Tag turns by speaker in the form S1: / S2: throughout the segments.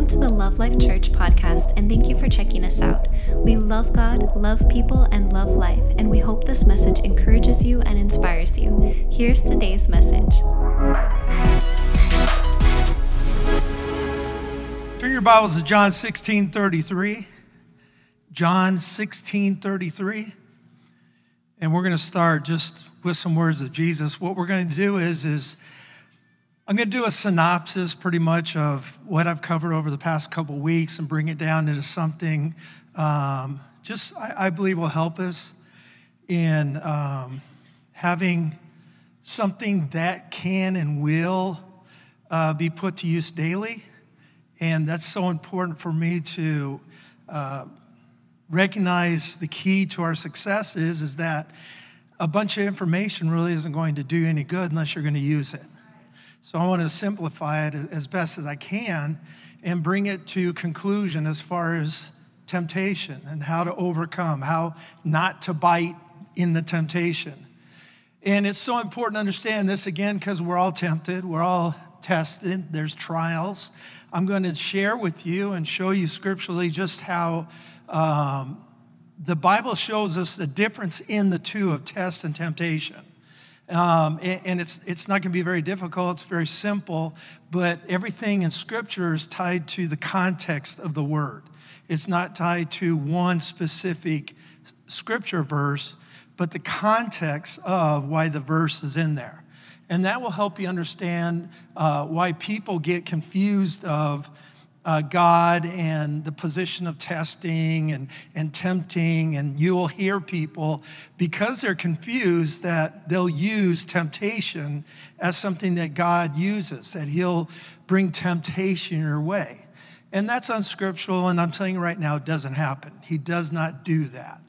S1: Welcome to the Love Life Church podcast, and thank you for checking us out. We love God, love people, and love life, and we hope this message encourages you and inspires you. Here's today's message.
S2: Turn your Bibles to John 16 33. John 16 33. And we're going to start just with some words of Jesus. What we're going to do is, is I'm going to do a synopsis pretty much of what I've covered over the past couple weeks and bring it down into something um, just I, I, believe will help us in um, having something that can and will uh, be put to use daily. And that's so important for me to uh, recognize the key to our success is, is that a bunch of information really isn't going to do any good unless you're going to use it. So I want to simplify it as best as I can and bring it to conclusion as far as temptation and how to overcome, how not to bite in the temptation. And it's so important to understand this again because we're all tempted, we're all tested, there's trials. I'm going to share with you and show you scripturally just how um, the Bible shows us the difference in the two of test and temptation. Um, and, and, it's, it's not going to be very difficult, it's very simple, but everything in Scripture is tied to the context of the Word. It's not tied to one specific Scripture verse, but the context of why the verse is in there. And that will help you understand uh, why people get confused of uh, God and the position of testing and, and tempting, and you will hear people, because they're confused, that they'll use temptation as something that God uses, that He'll bring temptation your way. And that's unscriptural, and I'm telling you right now, it doesn't happen. He does not do that.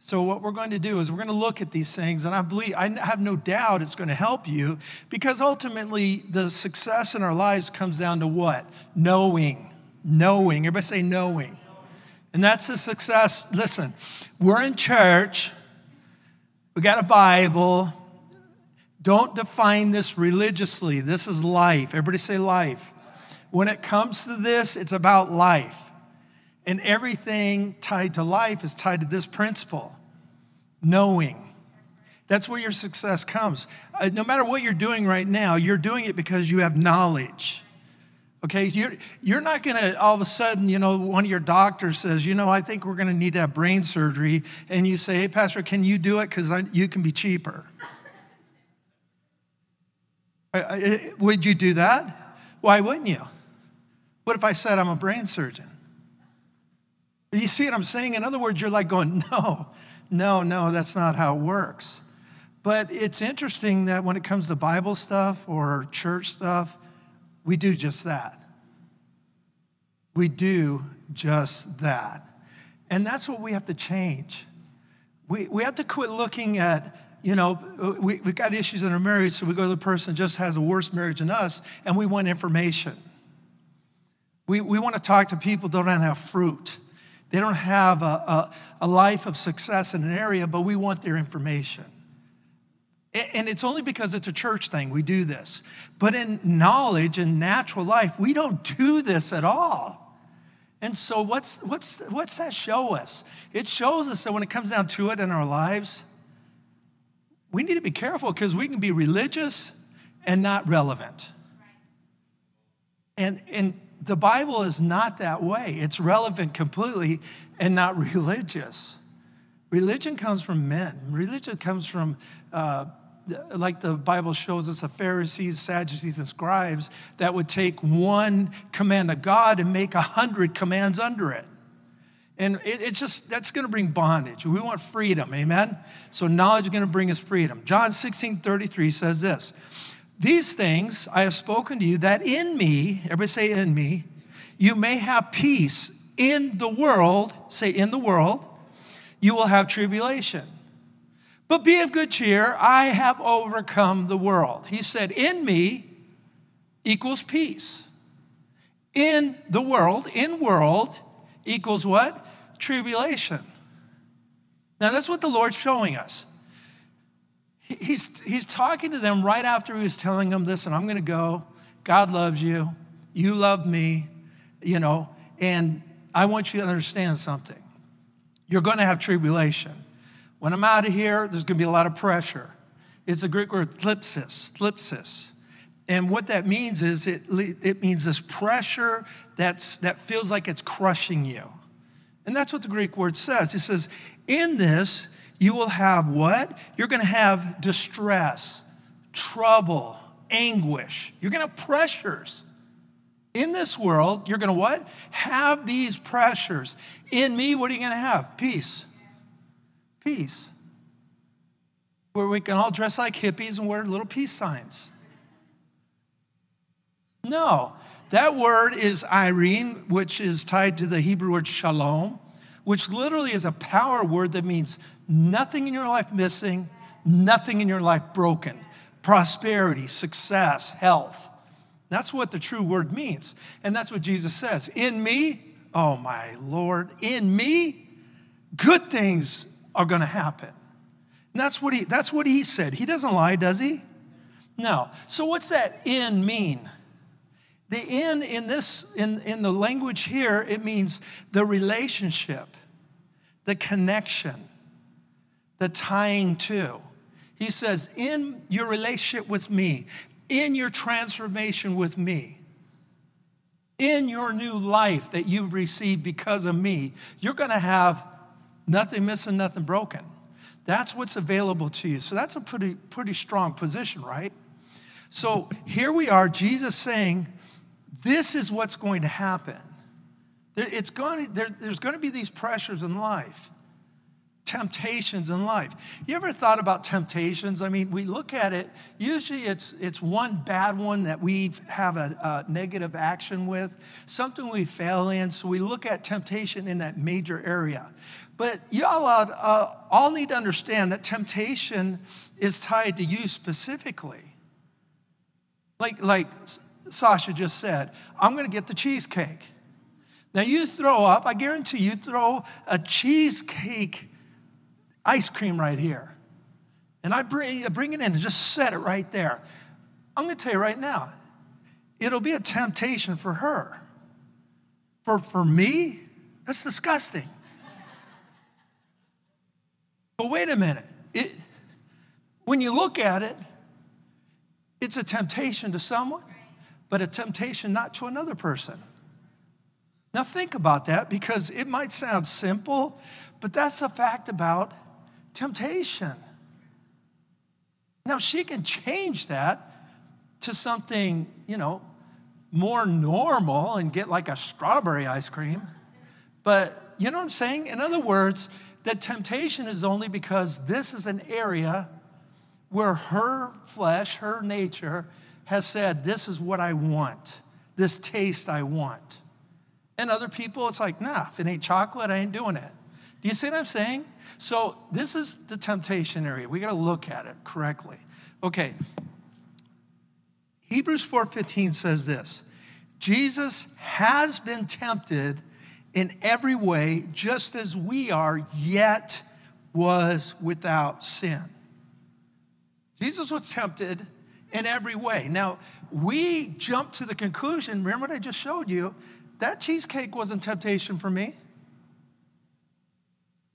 S2: So, what we're going to do is we're going to look at these things, and I believe, I have no doubt it's going to help you because ultimately the success in our lives comes down to what? Knowing. Knowing. Everybody say knowing. And that's a success. Listen, we're in church, we got a Bible. Don't define this religiously. This is life. Everybody say life. When it comes to this, it's about life. And everything tied to life is tied to this principle knowing. That's where your success comes. Uh, no matter what you're doing right now, you're doing it because you have knowledge. Okay, you're, you're not to all of a sudden, you know, one of your doctors says, you know, I think we're to need to have brain surgery. And you say, hey, Pastor, can you do it? Because you can be cheaper. Would you do that? Why wouldn't you? What if I said I'm a brain surgeon? You see what I'm saying? In other words, you're like going, no, no, no, that's not how it works. But it's interesting that when it comes to Bible stuff or church stuff, we do just that. We do just that. And that's what we have to change. We, we have to quit looking at, you know, we, we've got issues in our marriage, so we go to the person just has a worse marriage than us, and we want information. We, we want to talk to people that don't have fruit. They don't have a, a, a life of success in an area, but we want their information. And it's only because it's a church thing we do this. But in knowledge and natural life, we don't do this at all. And so, what's, what's, what's that show us? It shows us that when it comes down to it in our lives, we need to be careful because we can be religious and not relevant. And, and the Bible is not that way. It's relevant completely and not religious. Religion comes from men. Religion comes from, uh, like the Bible shows us, the Pharisees, Sadducees, and scribes that would take one command of God and make a hundred commands under it. And it, it's just, that's going to bring bondage. We want freedom, amen? So knowledge is going to bring us freedom. John 16 33 says this these things I have spoken to you, that in me, everybody say in me, you may have peace in the world, say in the world, you will have tribulation. But be of good cheer, I have overcome the world. He said, in me equals peace. In the world, in world equals what? Tribulation. Now that's what the Lord's showing us he's, he's talking to them right after he was telling them, listen, I'm going to go. God loves you. You love me. you know, and I want you to understand something. You're going to have tribulation. When I'm out of here, there's going to be a lot of pressure. It's a Greek word, thlipsis, thlipsis. And what that means is it, it means this pressure that's, that feels like it's crushing you. And that's what the Greek word says. It says, in this, you will have what? You're going to have distress, trouble, anguish. You're going to have pressures. In this world, you're going to what? Have these pressures. In me, what are you going to have? Peace. Peace. Where we can all dress like hippies and wear little peace signs. No, that word is eirene, which is tied to the Hebrew word shalom, which literally is a power word that means nothing in your life missing, nothing in your life broken prosperity, success, health. That's what the true word means. And that's what Jesus says. In me, oh my Lord, in me, good things are going to happen. And that's what he that's what he said. He doesn't lie, does he? No. So what's that in mean? The in in this in, in the language here, it means the relationship, the connection, the tying to. He says, in your relationship with me, in your transformation with me, in your new life that you've received because of me, you're going to have nothing missing, nothing broken. That's what's available to you. So that's a pretty, pretty strong position, right? So here we are, Jesus saying, This is what's going to happen. It's going to, there, there's going to be these pressures in life temptations in life. You ever thought about temptations? I mean, we look at it, usually it's, it's one bad one that we have a, a, negative action with, something we fail in. So we look at temptation in that major area. But y'all uh, all need to understand that temptation is tied to you specifically. Like, like Sasha just said, I'm going to get the cheesecake. Now, you throw up, I guarantee you throw a cheesecake ice cream right here. And I bring, I bring it in and just set it right there. I'm going to tell you right now, it'll be a temptation for her. For, for me, that's disgusting. But wait a minute. It, when you look at it, it's a temptation to someone, but a temptation not to another person. Now, think about that because it might sound simple, but that's a fact about temptation. Now, she can change that to something, you know, more normal and get like a strawberry ice cream. But you know what I'm saying? In other words, that temptation is only because this is an area where her flesh, her nature, has said, This is what I want, this taste I want. And other people, it's like, Nah, if it ain't chocolate, I ain't doing it. Do you see what I'm saying? So this is the temptation area. We got to look at it correctly. Okay. Hebrews 4:15 says this. Jesus has been tempted in every way just as we are, yet was without sin. Jesus was tempted in every way. Now, we jump to the conclusion, remember what I just showed you? That cheesecake wasn't temptation for me.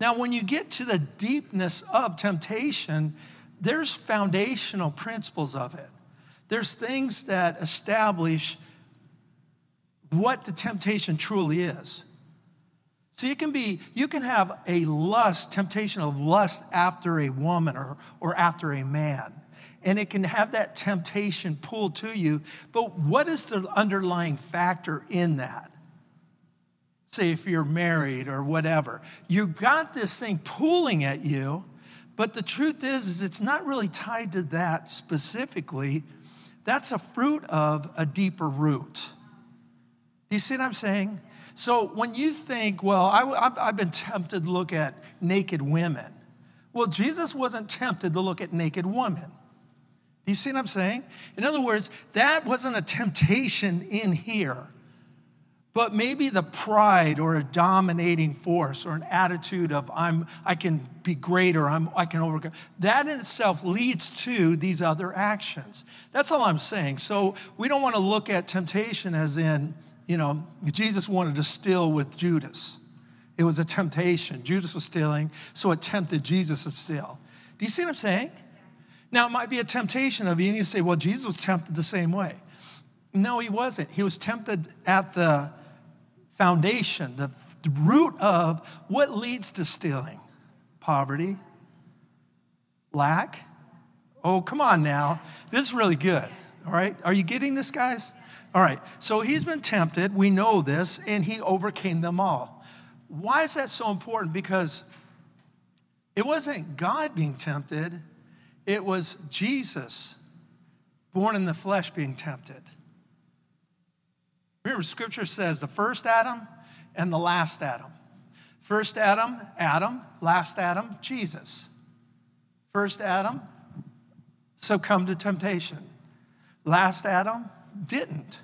S2: Now, when you get to the deepness of temptation, there's foundational principles of it. There's things that establish what the temptation truly is. So you can be, you can have a lust, temptation of lust after a woman or, or after a man. And it can have that temptation pulled to you. But what is the underlying factor in that? Say if you're married or whatever. You've got this thing pulling at you, but the truth is, is it's not really tied to that specifically. That's a fruit of a deeper root. Do you see what I'm saying? So when you think, well, I, have been tempted to look at naked women. Well, Jesus wasn't tempted to look at naked women. Do you see what I'm saying? In other words, that wasn't a temptation in here but maybe the pride or a dominating force or an attitude of I'm I can be greater, I'm I can overcome. That in itself leads to these other actions. That's all I'm saying. So we don't want to look at temptation as in you know, Jesus wanted to steal with Judas. It was a temptation. Judas was stealing, so it tempted Jesus to steal. Do you see what I'm saying? Now, it might be a temptation of you, and you say, well, Jesus was tempted the same way. No, he wasn't. He was tempted at the foundation, the root of what leads to stealing poverty, lack. Oh, come on now. This is really good. All right. Are you getting this, guys? All right. So he's been tempted. We know this, and he overcame them all. Why is that so important? Because it wasn't God being tempted, it was Jesus, born in the flesh, being tempted. Remember, scripture says the first Adam and the last Adam. First Adam, Adam. Last Adam, Jesus. First Adam succumbed to temptation. Last Adam didn't.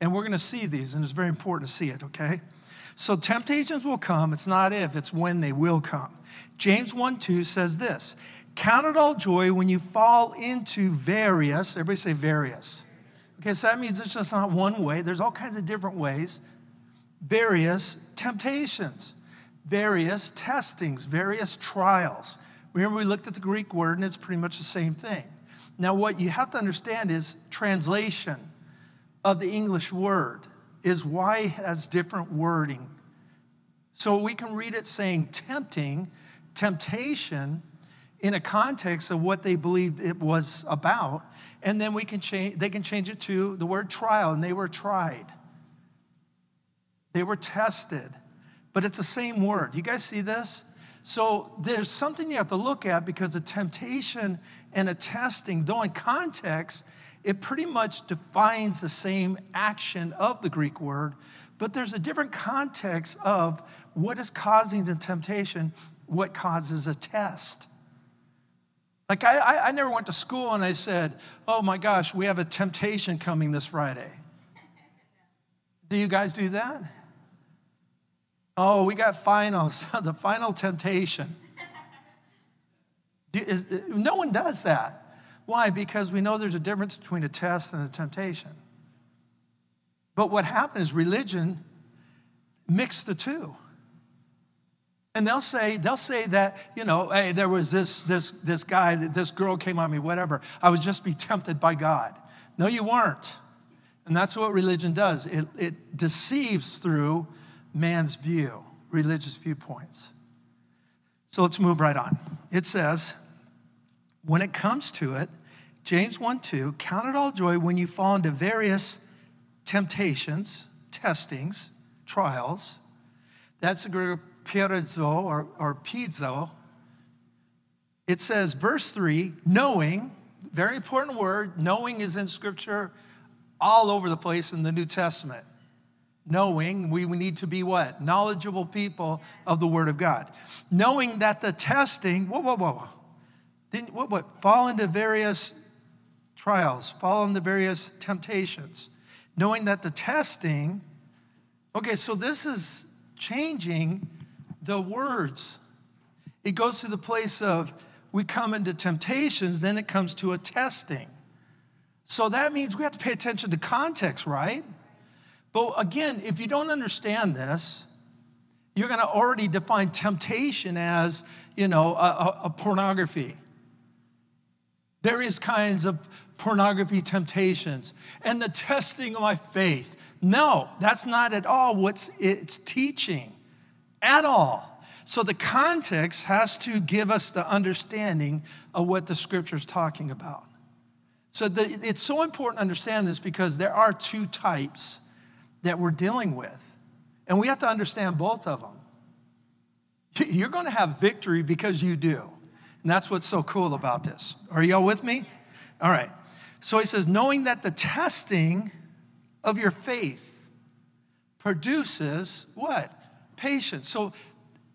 S2: And we're going to see these, and it's very important to see it, okay? So temptations will come. It's not if, it's when they will come. James 1 2 says this Count it all joy when you fall into various, everybody say various. Okay, so that means it's just not one way, there's all kinds of different ways. Various temptations, various testings, various trials. Remember, we looked at the Greek word, and it's pretty much the same thing. Now, what you have to understand is translation of the English word is why it has different wording. So we can read it saying tempting, temptation, in a context of what they believed it was about, and then we can change, they can change it to the word trial, and they were tried. They were tested, but it's the same word. You guys see this? So there's something you have to look at because a temptation and a testing, though in context, it pretty much defines the same action of the Greek word, but there's a different context of what is causing the temptation, what causes a test. Like, I, I never went to school and I said, oh my gosh, we have a temptation coming this Friday. Do you guys do that? Oh, we got finals, the final temptation. No one does that. Why? Because we know there's a difference between a test and a temptation. But what happens is religion mix the two. And they'll say, they'll say that, you know, hey, there was this, this, this guy, this girl came on me, whatever. I was just be tempted by God. No, you weren't. And that's what religion does. It, it deceives through man's view, religious viewpoints. So let's move right on. It says, when it comes to it, James 1 2, count it all joy when you fall into various temptations, testings, trials. That's a Greek peirazo or, or pizzo. It says, verse 3, knowing, very important word, knowing is in scripture all over the place in the New Testament. Knowing, we need to be what? Knowledgeable people of the Word of God. Knowing that the testing, whoa, whoa, whoa, didn't, what, what? Fall into various trials, fall into various temptations, knowing that the testing, okay, so this is changing the words. It goes to the place of we come into temptations, then it comes to a testing. So that means we have to pay attention to context, right? But again, if you don't understand this, you're going to already define temptation as, you know, a, a, pornography various kinds of pornography temptations and the testing of my faith. No, that's not at all what it's teaching, at all. So the context has to give us the understanding of what the scripture is talking about. So the, it's so important to understand this because there are two types that we're dealing with, and we have to understand both of them. You're going to have victory because you do. And that's what's so cool about this. Are y'all with me? All right. So he says, knowing that the testing of your faith produces what? Patience. So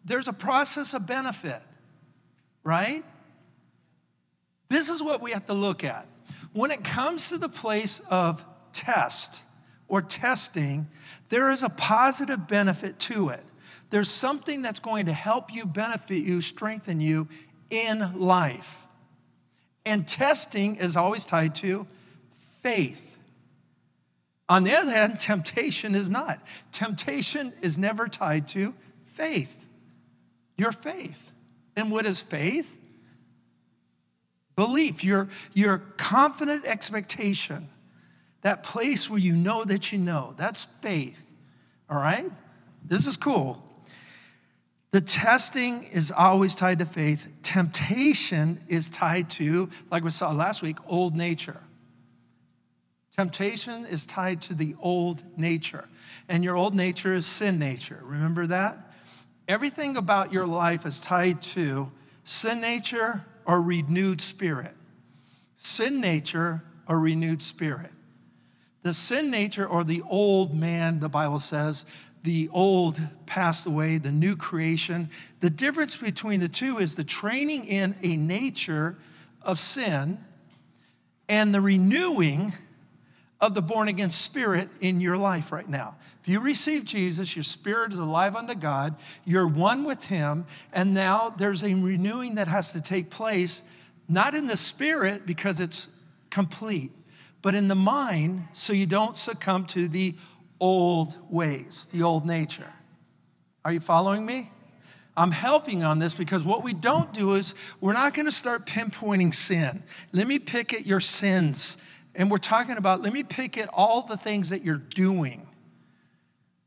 S2: there's a process of benefit, right? This is what we have to look at. When it comes to the place of test or testing, there is a positive benefit to it. There's something that's going to help you, benefit you, strengthen you in life. And testing is always tied to faith. On the other hand, temptation is not. Temptation is never tied to faith, your faith. And what is faith? Belief, your, your confident expectation, that place where you know that you know. That's faith, all right? This is cool. The testing is always tied to faith. Temptation is tied to, like we saw last week, old nature. Temptation is tied to the old nature. And your old nature is sin nature. Remember that? Everything about your life is tied to sin nature or renewed spirit. Sin nature or renewed spirit. The sin nature or the old man, the Bible says, the old passed away, the new creation. The difference between the two is the training in a nature of sin and the renewing of the born again spirit in your life right now. If you receive Jesus, your spirit is alive unto God, you're one with Him, and now there's a renewing that has to take place, not in the spirit because it's complete, but in the mind so you don't succumb to the old ways, the old nature. Are you following me? I'm helping on this because what we don't do is we're not going to start pinpointing sin. Let me pick at your sins and we're talking about, let me pick at all the things that you're doing.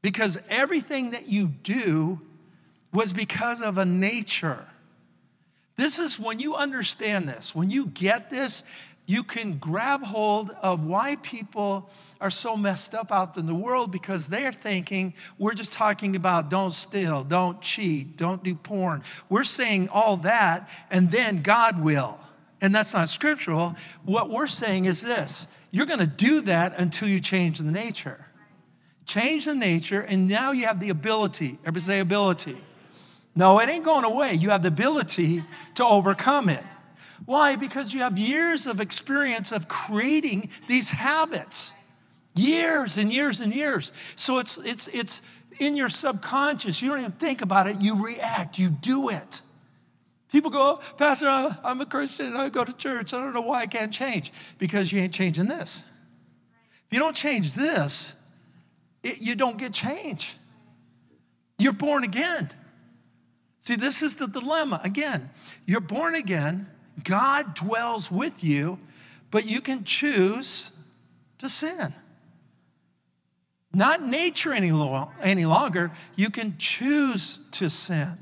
S2: Because everything that you do was because of a nature. This is when you understand this, when you get this, you can grab hold of why people are so messed up out in the world because they're thinking we're just talking about don't steal, don't cheat, don't do porn. We're saying all that, and then God will and that's not scriptural. What we're saying is this you're going to do that until you change the nature. Change the nature, and now you have the ability. Everybody say ability. No, it ain't going away. You have the ability to overcome it. Why? Because you have years of experience of creating these habits. Years and years and years. So it's it's it's in your subconscious. You don't even think about it, you react, you do it. People go, oh, Pastor, I'm a Christian. and I go to church. I don't know why I can't change. Because you ain't changing this. If you don't change this, it, you don't get change. You're born again. See, this is the dilemma. Again, you're born again, God dwells with you, but you can choose to sin. Not nature any, lo- any longer, you can choose to sin.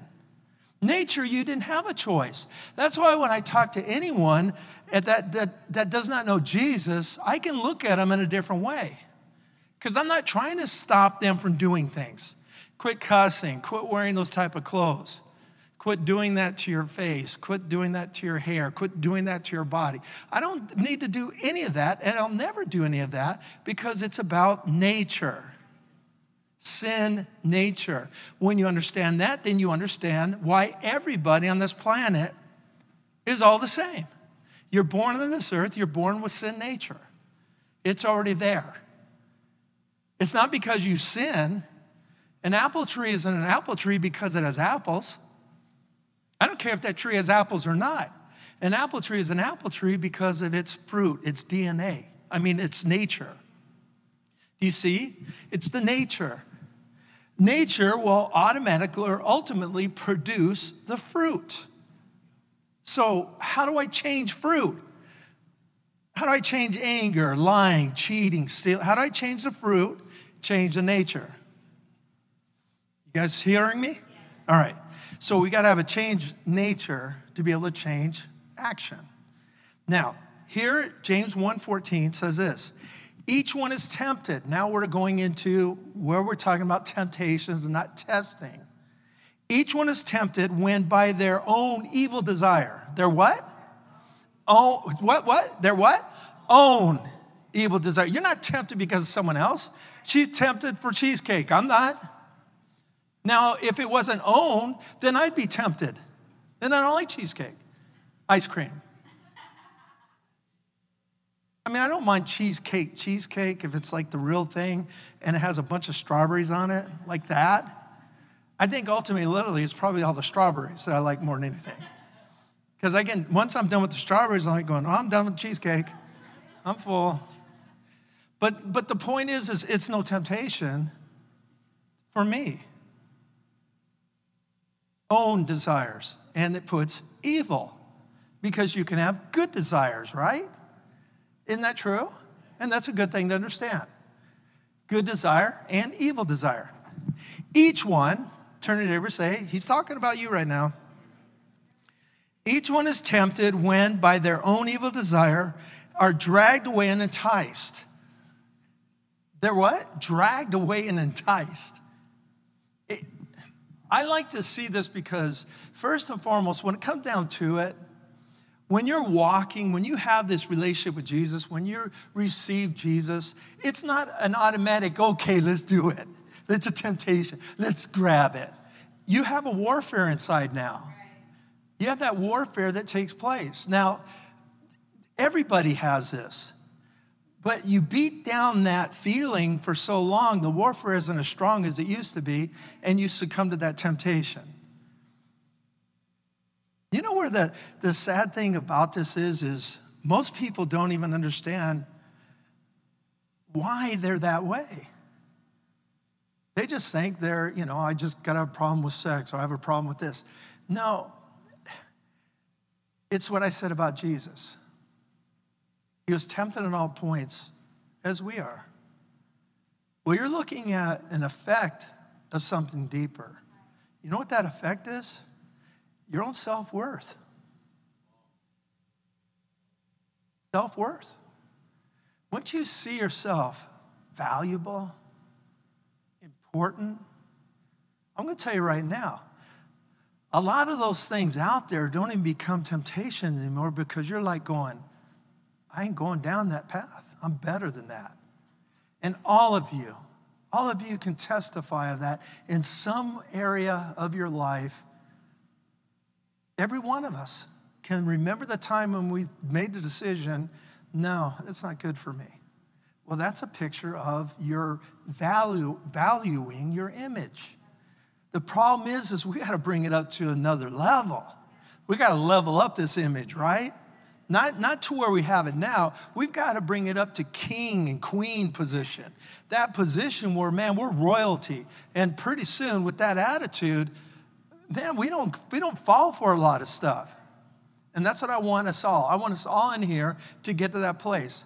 S2: Nature, you didn't have a choice. That's why when I talk to anyone that, that, that does not know Jesus, I can look at them in a different way. Because I'm not trying to stop them from doing things. Quit cussing, quit wearing those type of clothes. Quit doing that to your face. Quit doing that to your hair. Quit doing that to your body. I don't need to do any of that, and I'll never do any of that because it's about nature sin nature. When you understand that, then you understand why everybody on this planet is all the same. You're born on this earth, you're born with sin nature. It's already there. It's not because you sin. An apple tree isn't an apple tree because it has apples. I don't care if that tree has apples or not. An apple tree is an apple tree because of its fruit, its DNA. I mean, its nature. Do you see? It's the nature nature will automatically or ultimately produce the fruit. So, how do I change fruit? How do I change anger, lying, cheating, stealing? How do I change the fruit? Change the nature. You guys hearing me? All right. So we got to have a change nature to be able to change action. Now, here James 1:14 says this. Each one is tempted. Now we're going into where we're talking about temptations and not testing. Each one is tempted when by their own evil desire. Their what? Oh, what, what? Their what? Own evil desire. You're not tempted because of someone else. She's tempted for cheesecake. I'm not. Now, if it wasn't own, then I'd be tempted. Then I don't like cheesecake, ice cream. I mean, I don't mind cheesecake, cheesecake if it's like the real thing and it has a bunch of strawberries on it, like that. I think ultimately, literally, it's probably all the strawberries that I like more than anything. Because again, once I'm done with the strawberries, I'm like going, oh, I'm done with cheesecake. I'm full. But, but the point is, is it's no temptation for me. Own desires, and it puts evil because you can have good desires, right? Isn't that true? And that's a good thing to understand. Good desire and evil desire. Each one, turn it over, say, he's talking about you right now. Each one is tempted when, by their own evil desire, are dragged away and enticed. They're what? Dragged away and enticed. It, I like to see this because, first and foremost, when it comes down to it, when you're walking, when you have this relationship with Jesus, when you receive Jesus, it's not an automatic, okay, let's do it. It's a temptation. Let's grab it. You have a warfare inside now. You have that warfare that takes place. Now, everybody has this. But you beat down that feeling for so long, the warfare isn't as strong as it used to be, and you succumb to that temptation. You know where the, the sad thing about this is, is most people don't even understand why they're that way. They just think they're, you know, I just got a problem with sex or I have a problem with this. No, it's what I said about Jesus. He was tempted in all points as we are. Well, you're looking at an effect of something deeper. You know what that effect is? Your own self worth. Self worth. Once you see yourself valuable, important, I'm going to tell you right now, a lot of those things out there don't even become temptation anymore because you're like going, I ain't going down that path. I'm better than that. And all of you, all of you can testify of that in some area of your life. Every one of us can remember the time when we made the decision no, it's not good for me. Well, that's a picture of your value, valuing your image. The problem is, is we got to bring it up to another level. We got to level up this image, right? Not, not to where we have it now. We've got to bring it up to king and queen position. That position where, man, we're royalty. And pretty soon, with that attitude, man, we don't, we don't fall for a lot of stuff. And that's what I want us all. I want us all in here to get to that place.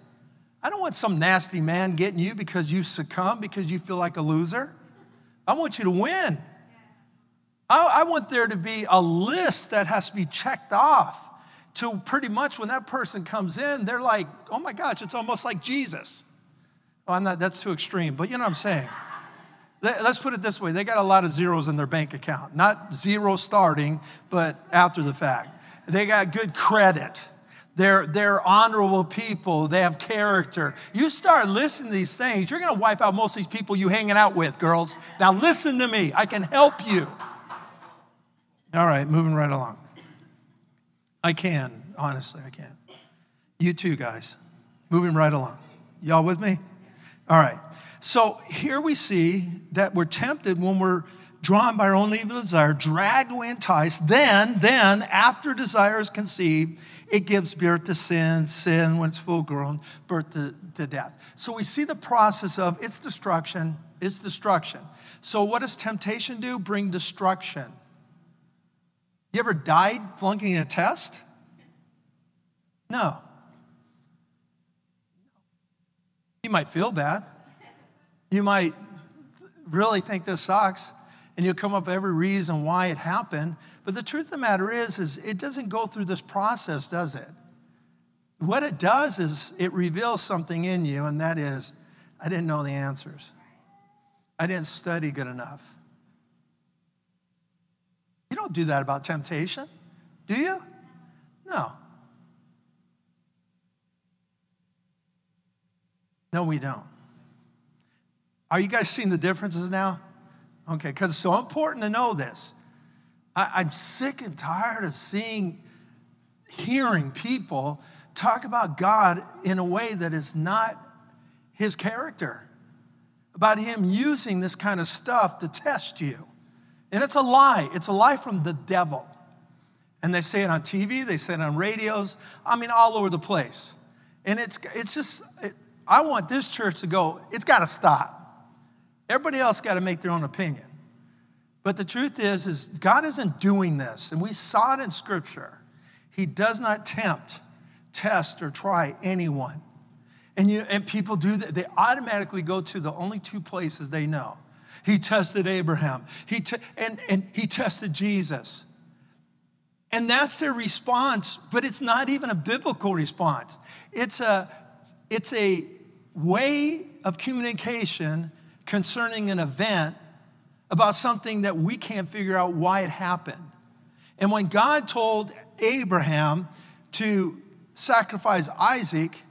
S2: I don't want some nasty man getting you because you succumb, because you feel like a loser. I want you to win. I, I want there to be a list that has to be checked off to pretty much when that person comes in, they're like, oh my gosh, it's almost like Jesus. Oh, I'm not, that's too extreme, but you know what I'm saying. Let's put it this way they got a lot of zeros in their bank account. Not zero starting, but after the fact. They got good credit. They're, they're honorable people. They have character. You start listening to these things, you're going to wipe out most of these people you hanging out with, girls. Now listen to me. I can help you. All right, moving right along. I can, honestly, I can. You too, guys. Moving right along. Y'all with me? All right. So here we see that we're tempted when we're drawn by our own evil desire, dragged away, enticed. Then, then, after desire is conceived, it gives birth to sin, sin, when it's full grown, birth to, to death. So we see the process of its destruction, its destruction. So what does temptation do? Bring destruction. You ever died flunking a test? No. You might feel bad. You might really think this sucks, and you'll come up with every reason why it happened. But the truth of the matter is, is it doesn't go through this process, does it? What it does is it reveals something in you, and that is, I didn't know the answers. I didn't study good enough. You don't do that about temptation, do you? No. No, we don't. Are you guys seeing the differences now? Okay, because it's so important to know this. I, am sick and tired of seeing, hearing people talk about God in a way that is not his character, about him using this kind of stuff to test you. And it's a lie. It's a lie from the devil. And they say it on TV, they say it on radios, I mean, all over the place. And it's, it's just, it, I want this church to go, it's got to stop. Everybody else got to make their own opinion. But the truth is, is God isn't doing this, and we saw it in Scripture. He does not tempt, test, or try anyone. And, you, and people do that. They automatically go to the only two places they know. He tested Abraham. He te- and, and he tested Jesus. And that's their response, but it's not even a biblical response. It's a, it's a way of communication concerning an event about something that we can't figure out why it happened. And when God told Abraham to sacrifice Isaac,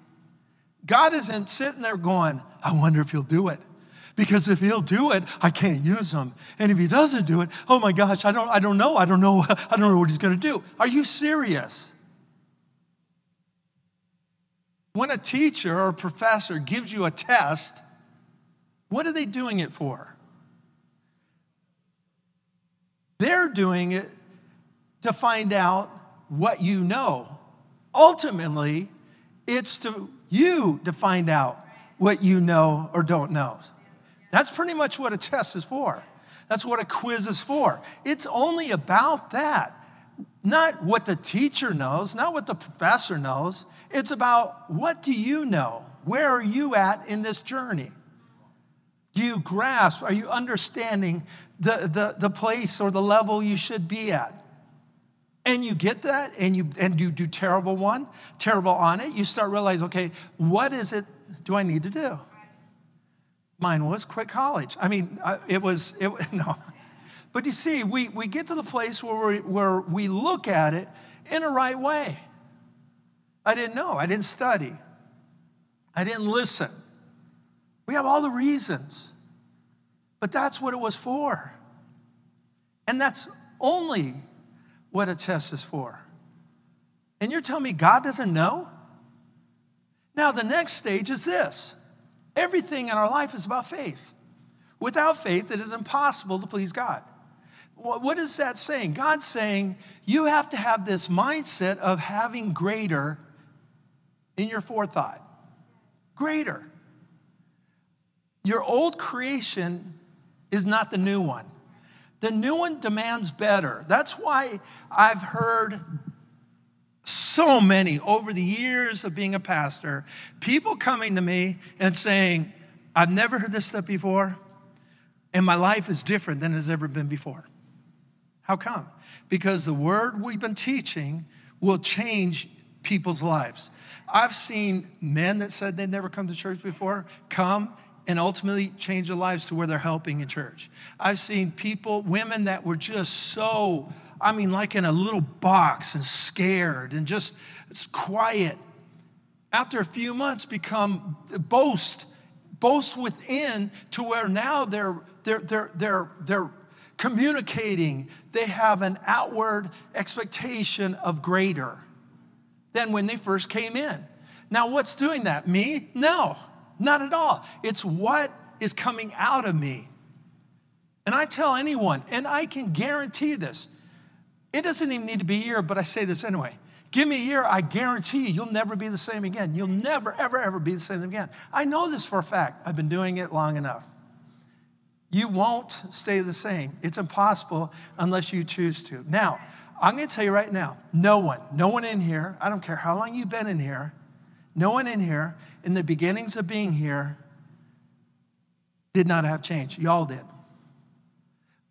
S2: God isn't sitting there going, I wonder if he'll do it. Because if he'll do it, I can't use him. And if he doesn't do it, oh my gosh, I don't, I don't know. I don't know. I don't know what he's going to do. Are you serious? When a teacher or a professor gives you a test, what are they doing it for? They're doing it to find out what you know. Ultimately, it's to you to find out what you know or don't know. That's pretty much what a test is for. That's what a quiz is for. It's only about that. Not what the teacher knows, not what the professor knows. It's about what do you know? Where are you at in this journey? Do you grasp? Are you understanding the, the, the place or the level you should be at? and you get that and you and you do terrible one terrible on it you start realizing okay what is it do i need to do? Mine was quit college. I mean it was it no. But you see we, we get to the place where we, where we look at it in a right way. I didn't know i didn't study i didn't listen we have all the reasons but that's what it was for and that's only what a test is for. And you're telling me God doesn't know? Now, the next stage is this everything in our life is about faith. Without faith, it is impossible to please God. What is that saying? God's saying you have to have this mindset of having greater in your forethought. Greater. Your old creation is not the new one. The new one demands better. That's why I've heard so many over the years of being a pastor, people coming to me and saying, I've never heard this stuff before, and my life is different than it's ever been before. How come? Because the word we've been teaching will change people's lives. I've seen men that said they'd never come to church before come and ultimately change their lives to where they're helping in church. I've seen people, women that were just so, I mean, like in a little box and scared and just it's quiet. After a few months, become boast, boast within to where now they're they're they're they're they're communicating. They have an outward expectation of greater than when they first came in. Now, what's doing that? Me? No. Not at all. It's what is coming out of me. And I tell anyone, and I can guarantee this, it doesn't even need to be a year, but I say this anyway. Give me a year, I guarantee you, you'll never be the same again. You'll never, ever, ever be the same again. I know this for a fact. I've been doing it long enough. You won't stay the same. It's impossible unless you choose to. Now, I'm going to tell you right now no one, no one in here, I don't care how long you've been in here, no one in here in the beginnings of being here did not have change. Y'all did.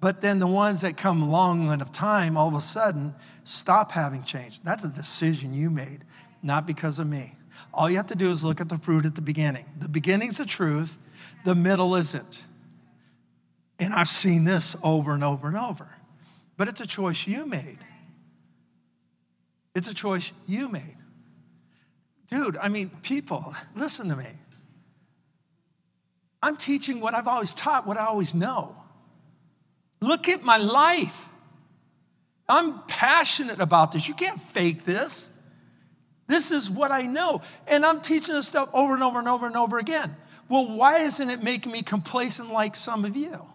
S2: But then the ones that come long enough time, all of a sudden, stop having change. That's a decision you made, not because of me. All you have to do is look at the fruit at the beginning. The beginning's the truth, the middle isn't. And I've seen this over and over and over. But it's a choice you made. It's a choice you made. Dude, I mean, people, listen to me. I'm teaching what I've always taught, what I always know. Look at my life. I'm passionate about this. You can't fake this. This is what I know. And I'm teaching this stuff over and over and over and over again. Well, why isn't it making me complacent like some of you?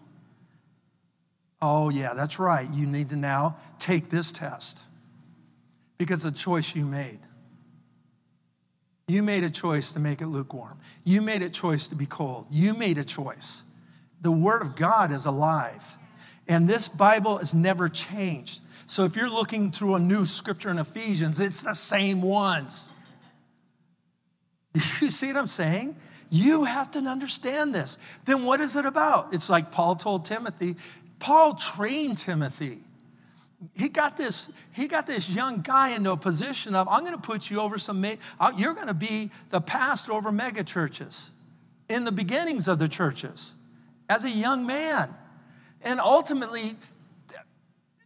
S2: Oh, yeah, that's right. You need to now take this test because it's a choice you made. You made a choice to make it lukewarm. You made a choice to be cold. You made a choice. The Word of God is alive. And this Bible has never changed. So if you're looking through a new scripture in Ephesians, it's the same ones. You see what I'm saying? You have to understand this. Then what is it about? It's like Paul told Timothy. Paul trained Timothy. He got this, he got this young guy into a position of, I'm going to put you over some, uh, you're going to be the pastor over mega churches in the beginnings of the churches as a young man. And ultimately,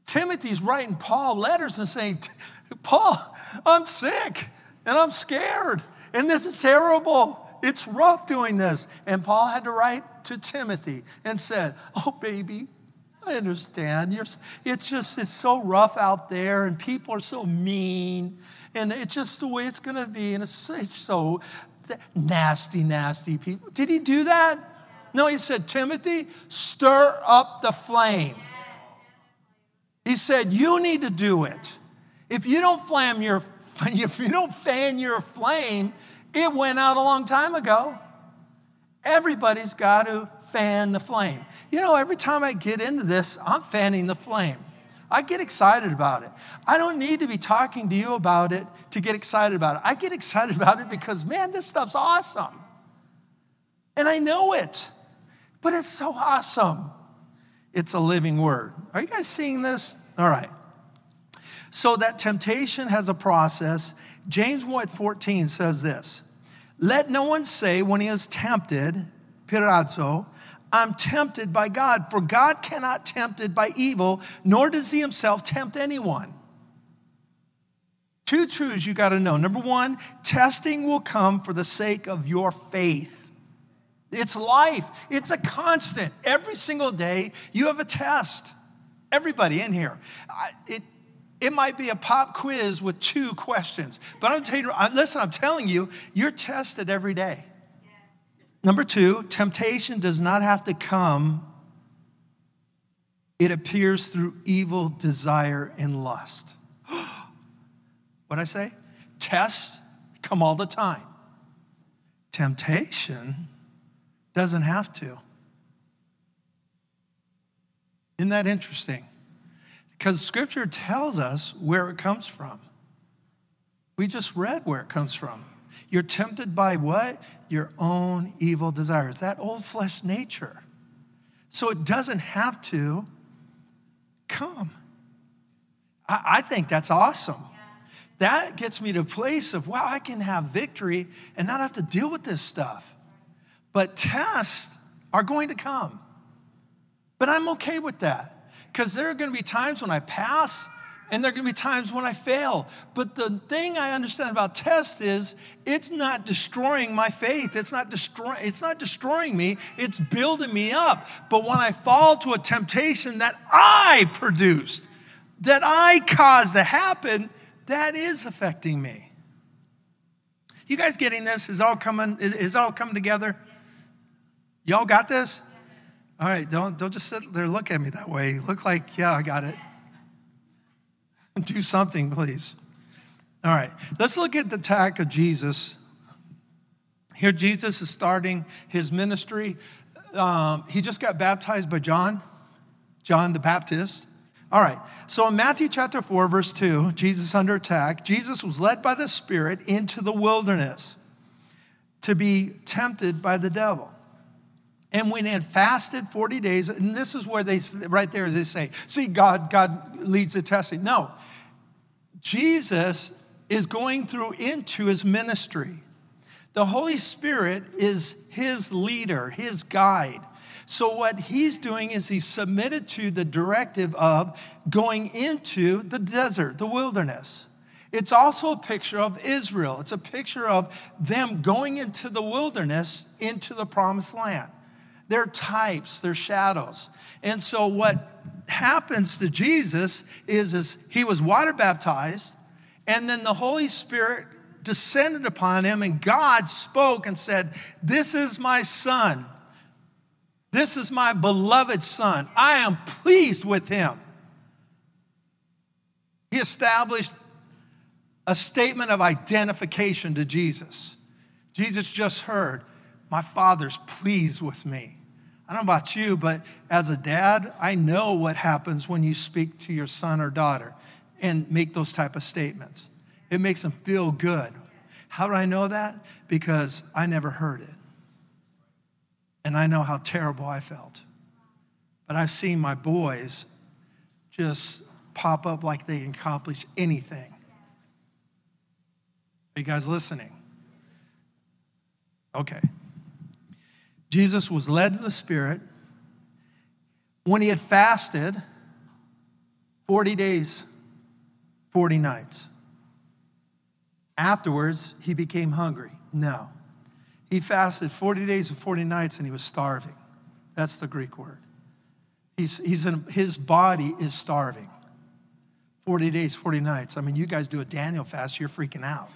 S2: Timothy's writing Paul letters and saying, Paul, I'm sick and I'm scared and this is terrible. It's rough doing this. And Paul had to write to Timothy and said, Oh, baby, I understand. You're, it's just, it's so rough out there and people are so mean and it's just the way it's going to be. And it's, it's so nasty, nasty people. Did he do that? No, he said, Timothy, stir up the flame. He said, You need to do it. If you don't flam your if you don't fan your flame, it went out a long time ago. Everybody's got to fan the flame. You know, every time I get into this, I'm fanning the flame. I get excited about it. I don't need to be talking to you about it to get excited about it. I get excited about it because, man, this stuff's awesome. And I know it, but it's so awesome. It's a living word. Are you guys seeing this? All right. So that temptation has a process. James 1 14 says this Let no one say when he is tempted, peirazo, I'm tempted by God, for God cannot tempted by evil, nor does he himself tempt anyone. Two truths you got to know. Number one, testing will come for the sake of your faith. It's life, it's a constant. Every single day, you have a test. Everybody in here. It, it might be a pop quiz with two questions. But I'm telling you, listen, I'm telling you, you're tested every day. Number two, temptation does not have to come, it appears through evil desire and lust. what I say? Tests come all the time. Temptation doesn't have to. Isn't that interesting? Because scripture tells us where it comes from. We just read where it comes from. You're tempted by what? Your own evil desires, that old flesh nature. So it doesn't have to come. I, I think that's awesome. That gets me to a place of, wow, I can have victory and not have to deal with this stuff. But tests are going to come. But I'm okay with that because there are going to be times when I pass and there are going to be times when I fail. But the thing I understand about test is it's not destroying my faith. It's not destroying it's not destroying me. It's building me up. But when I fall to a temptation that I produced, that I caused to happen, that is affecting me. You guys getting this? Is all coming is, is all coming together? Y'all got this? All right, don't, don't just sit there look at me that way. Look like, yeah, I got it. Do something, please. All right, let's look at the attack of Jesus. Here, Jesus is starting his ministry. Um, he just got baptized by John, John the Baptist. All right, so in Matthew chapter 4, verse 2, Jesus under attack, Jesus was led by the Spirit into the wilderness to be tempted by the devil. And when he had fasted 40 days, and this is where they, right there, as they say, see, God, God leads the testing. No, Jesus is going through into his ministry. The Holy Spirit is his leader, his guide. So, what he's doing is he's submitted to the directive of going into the desert, the wilderness. It's also a picture of Israel. It's a picture of them going into the wilderness, into the promised land. They're types, they're shadows. And so what happens to Jesus is, is he was water baptized, and then the Holy Spirit descended upon him, and God spoke and said, This is my son. This is my beloved son. I am pleased with him. He established a statement of identification to Jesus. Jesus just heard, My Father's pleased with me. I don't know about you, but as a dad, I know what happens when you speak to your son or daughter and make those type of statements. It makes them feel good. How do I know that? Because I never heard it. And I know how terrible I felt. But I've seen my boys just pop up like they can accomplish anything. Are you guys listening? Okay. Jesus was led to the Spirit. When he had fasted 40 days, 40 nights, afterwards he became hungry. No. He fasted 40 days and 40 nights and he was starving. That's the Greek word. He's, he's in, his body is starving. 40 days, 40 nights. I mean, you guys do a Daniel fast, you're freaking out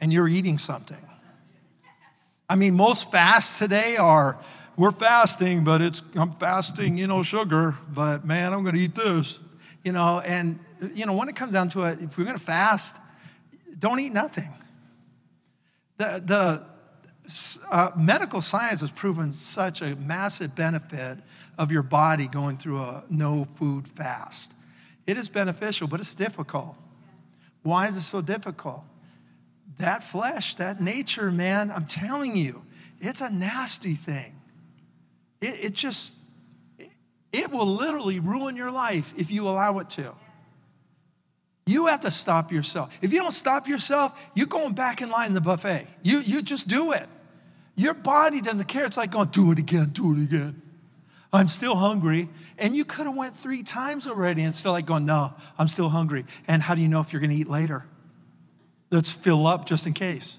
S2: and you're eating something. I mean, most fasts today are we're fasting, but it's I'm fasting, you know, sugar, but man, I'm going to eat this, you know. And you know, when it comes down to it, if we're going to fast, don't eat nothing. The the uh, medical science has proven such a massive benefit of your body going through a no food fast. It is beneficial, but it's difficult. Why is it so difficult? That flesh, that nature, man, I'm telling you, it's a nasty thing. It, it just, it will literally ruin your life if you allow it to. You have to stop yourself. If you don't stop yourself, you're going back in line in the buffet. You, you just do it. Your body doesn't care. It's like going, do it again, do it again. I'm still hungry. And you could have went three times already and still like going, no, I'm still hungry. And how do you know if you're going to eat later? Let's fill up just in case.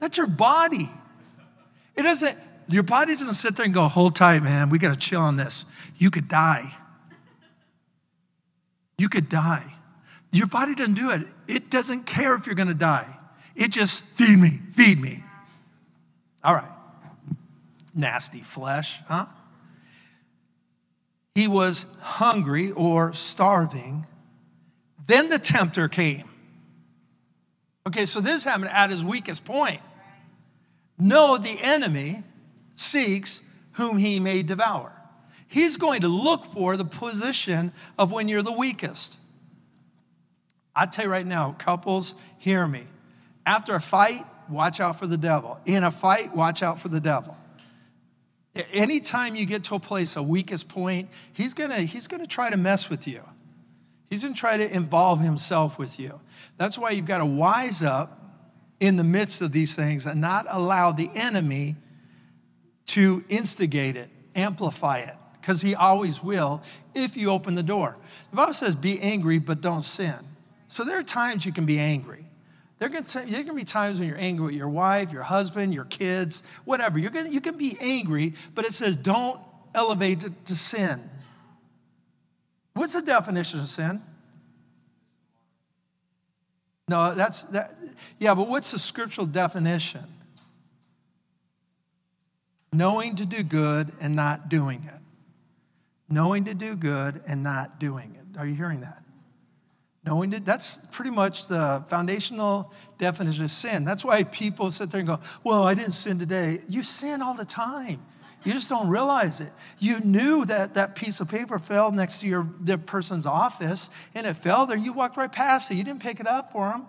S2: That's your body. It doesn't, your body doesn't sit there and go, hold tight, man. We got to chill on this. You could die. You could die. Your body doesn't do it. It doesn't care if you're going to die. It just, feed me, feed me. All right. Nasty flesh, huh? He was hungry or starving. Then the tempter came. Okay, so this happened at his weakest point. No, the enemy seeks whom he may devour. He's going to look for the position of when you're the weakest. I tell you right now, couples, hear me. After a fight, watch out for the devil. In a fight, watch out for the devil. Anytime you get to a place, a weakest point, he's gonna, he's gonna try to mess with you. He's gonna try to involve himself with you. That's why you've got to wise up in the midst of these things and not allow the enemy to instigate it, amplify it, because he always will if you open the door. The Bible says, be angry, but don't sin. So there are times you can be angry. There can, there can be times when you're angry with your wife, your husband, your kids, whatever. You're gonna, you can be angry, but it says don't elevate it to sin. What's the definition of sin? No, that's that. Yeah, but what's the scriptural definition? Knowing to do good and not doing it. Knowing to do good and not doing it. Are you hearing that? Knowing to, that's pretty much the foundational definition of sin. That's why people sit there and go, Well, I didn't sin today. You sin all the time. You just don't realize it. You knew that that piece of paper fell next to your the person's office and it fell there. You walked right past it. You didn't pick it up for them.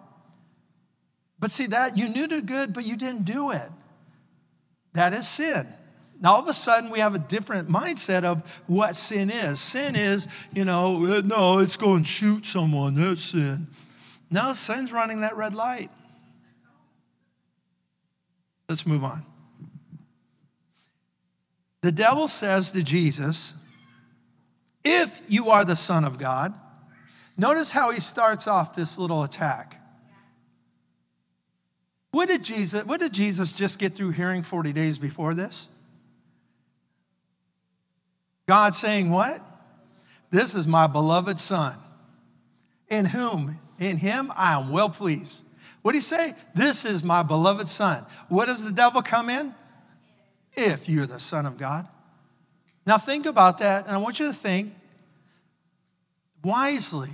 S2: But see that you knew the good, but you didn't do it. That is sin. Now all of a sudden we have a different mindset of what sin is. Sin is, you know, uh, no, it's going to shoot someone. That's sin. No, sin's running that red light. Let's move on. The devil says to Jesus, If you are the Son of God, notice how he starts off this little attack. What did Jesus, what did Jesus just get through hearing 40 days before this? God saying, What? This is my beloved Son, in whom, in him, I am well pleased. What did he say? This is my beloved Son. What does the devil come in? If you're the Son of God. Now, think about that, and I want you to think wisely.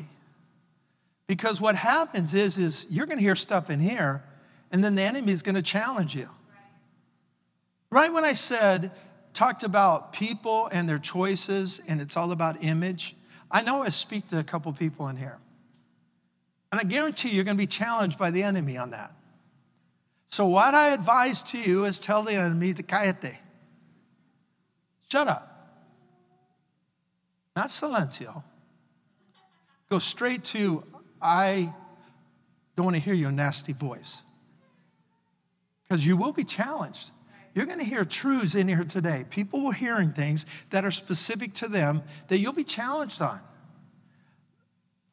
S2: Because what happens is, is you're going to hear stuff in here, and then the enemy is going to challenge you. Right when I said, talked about people and their choices, and it's all about image, I know I speak to a couple people in here. And I guarantee you're going to be challenged by the enemy on that. So, what I advise to you is tell the enemy to cállate. Shut up. Not silencio. Go straight to, I don't want to hear your nasty voice. Because you will be challenged. You're going to hear truths in here today. People will hearing things that are specific to them that you'll be challenged on.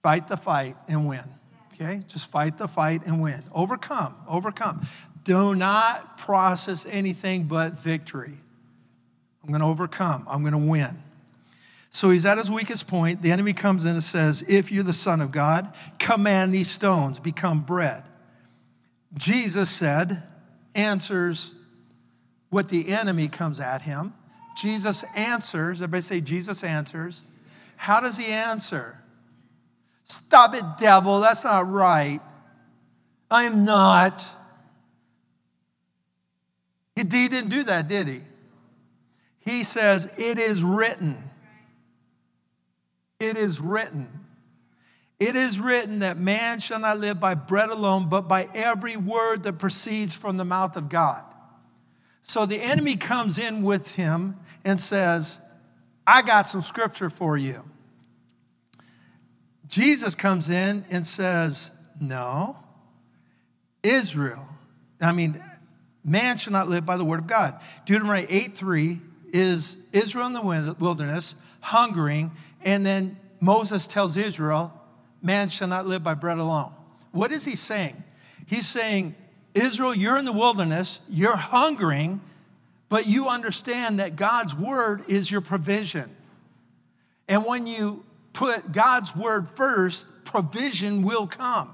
S2: Fight the fight and win. Okay? Just fight the fight and win. Overcome, overcome. Do not process anything but victory. I'm going to overcome, I'm going to win. So he's at his weakest point. The enemy comes in and says, If you're the Son of God, command these stones become bread. Jesus said, answers what the enemy comes at him. Jesus answers. Everybody say, Jesus answers. How does he answer? Stop it, devil. That's not right. I am not. He didn't do that, did he? He says, It is written. It is written. It is written that man shall not live by bread alone, but by every word that proceeds from the mouth of God. So the enemy comes in with him and says, I got some scripture for you. Jesus comes in and says, No, Israel, I mean, man shall not live by the word of God. Deuteronomy 8 3 is Israel in the wilderness, hungering, and then Moses tells Israel, Man shall not live by bread alone. What is he saying? He's saying, Israel, you're in the wilderness, you're hungering, but you understand that God's word is your provision. And when you put God's word first, provision will come.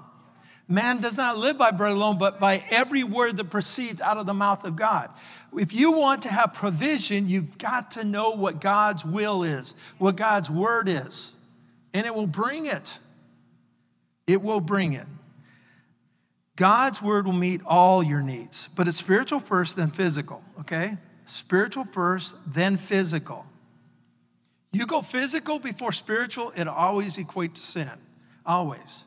S2: Man does not live by bread alone, but by every word that proceeds out of the mouth of God. If you want to have provision, you've got to know what God's will is, what God's word is, and it will bring it. It will bring it. God's word will meet all your needs, but it's spiritual first, then physical, okay? Spiritual first, then physical. You go physical before spiritual, it always equates to sin. Always.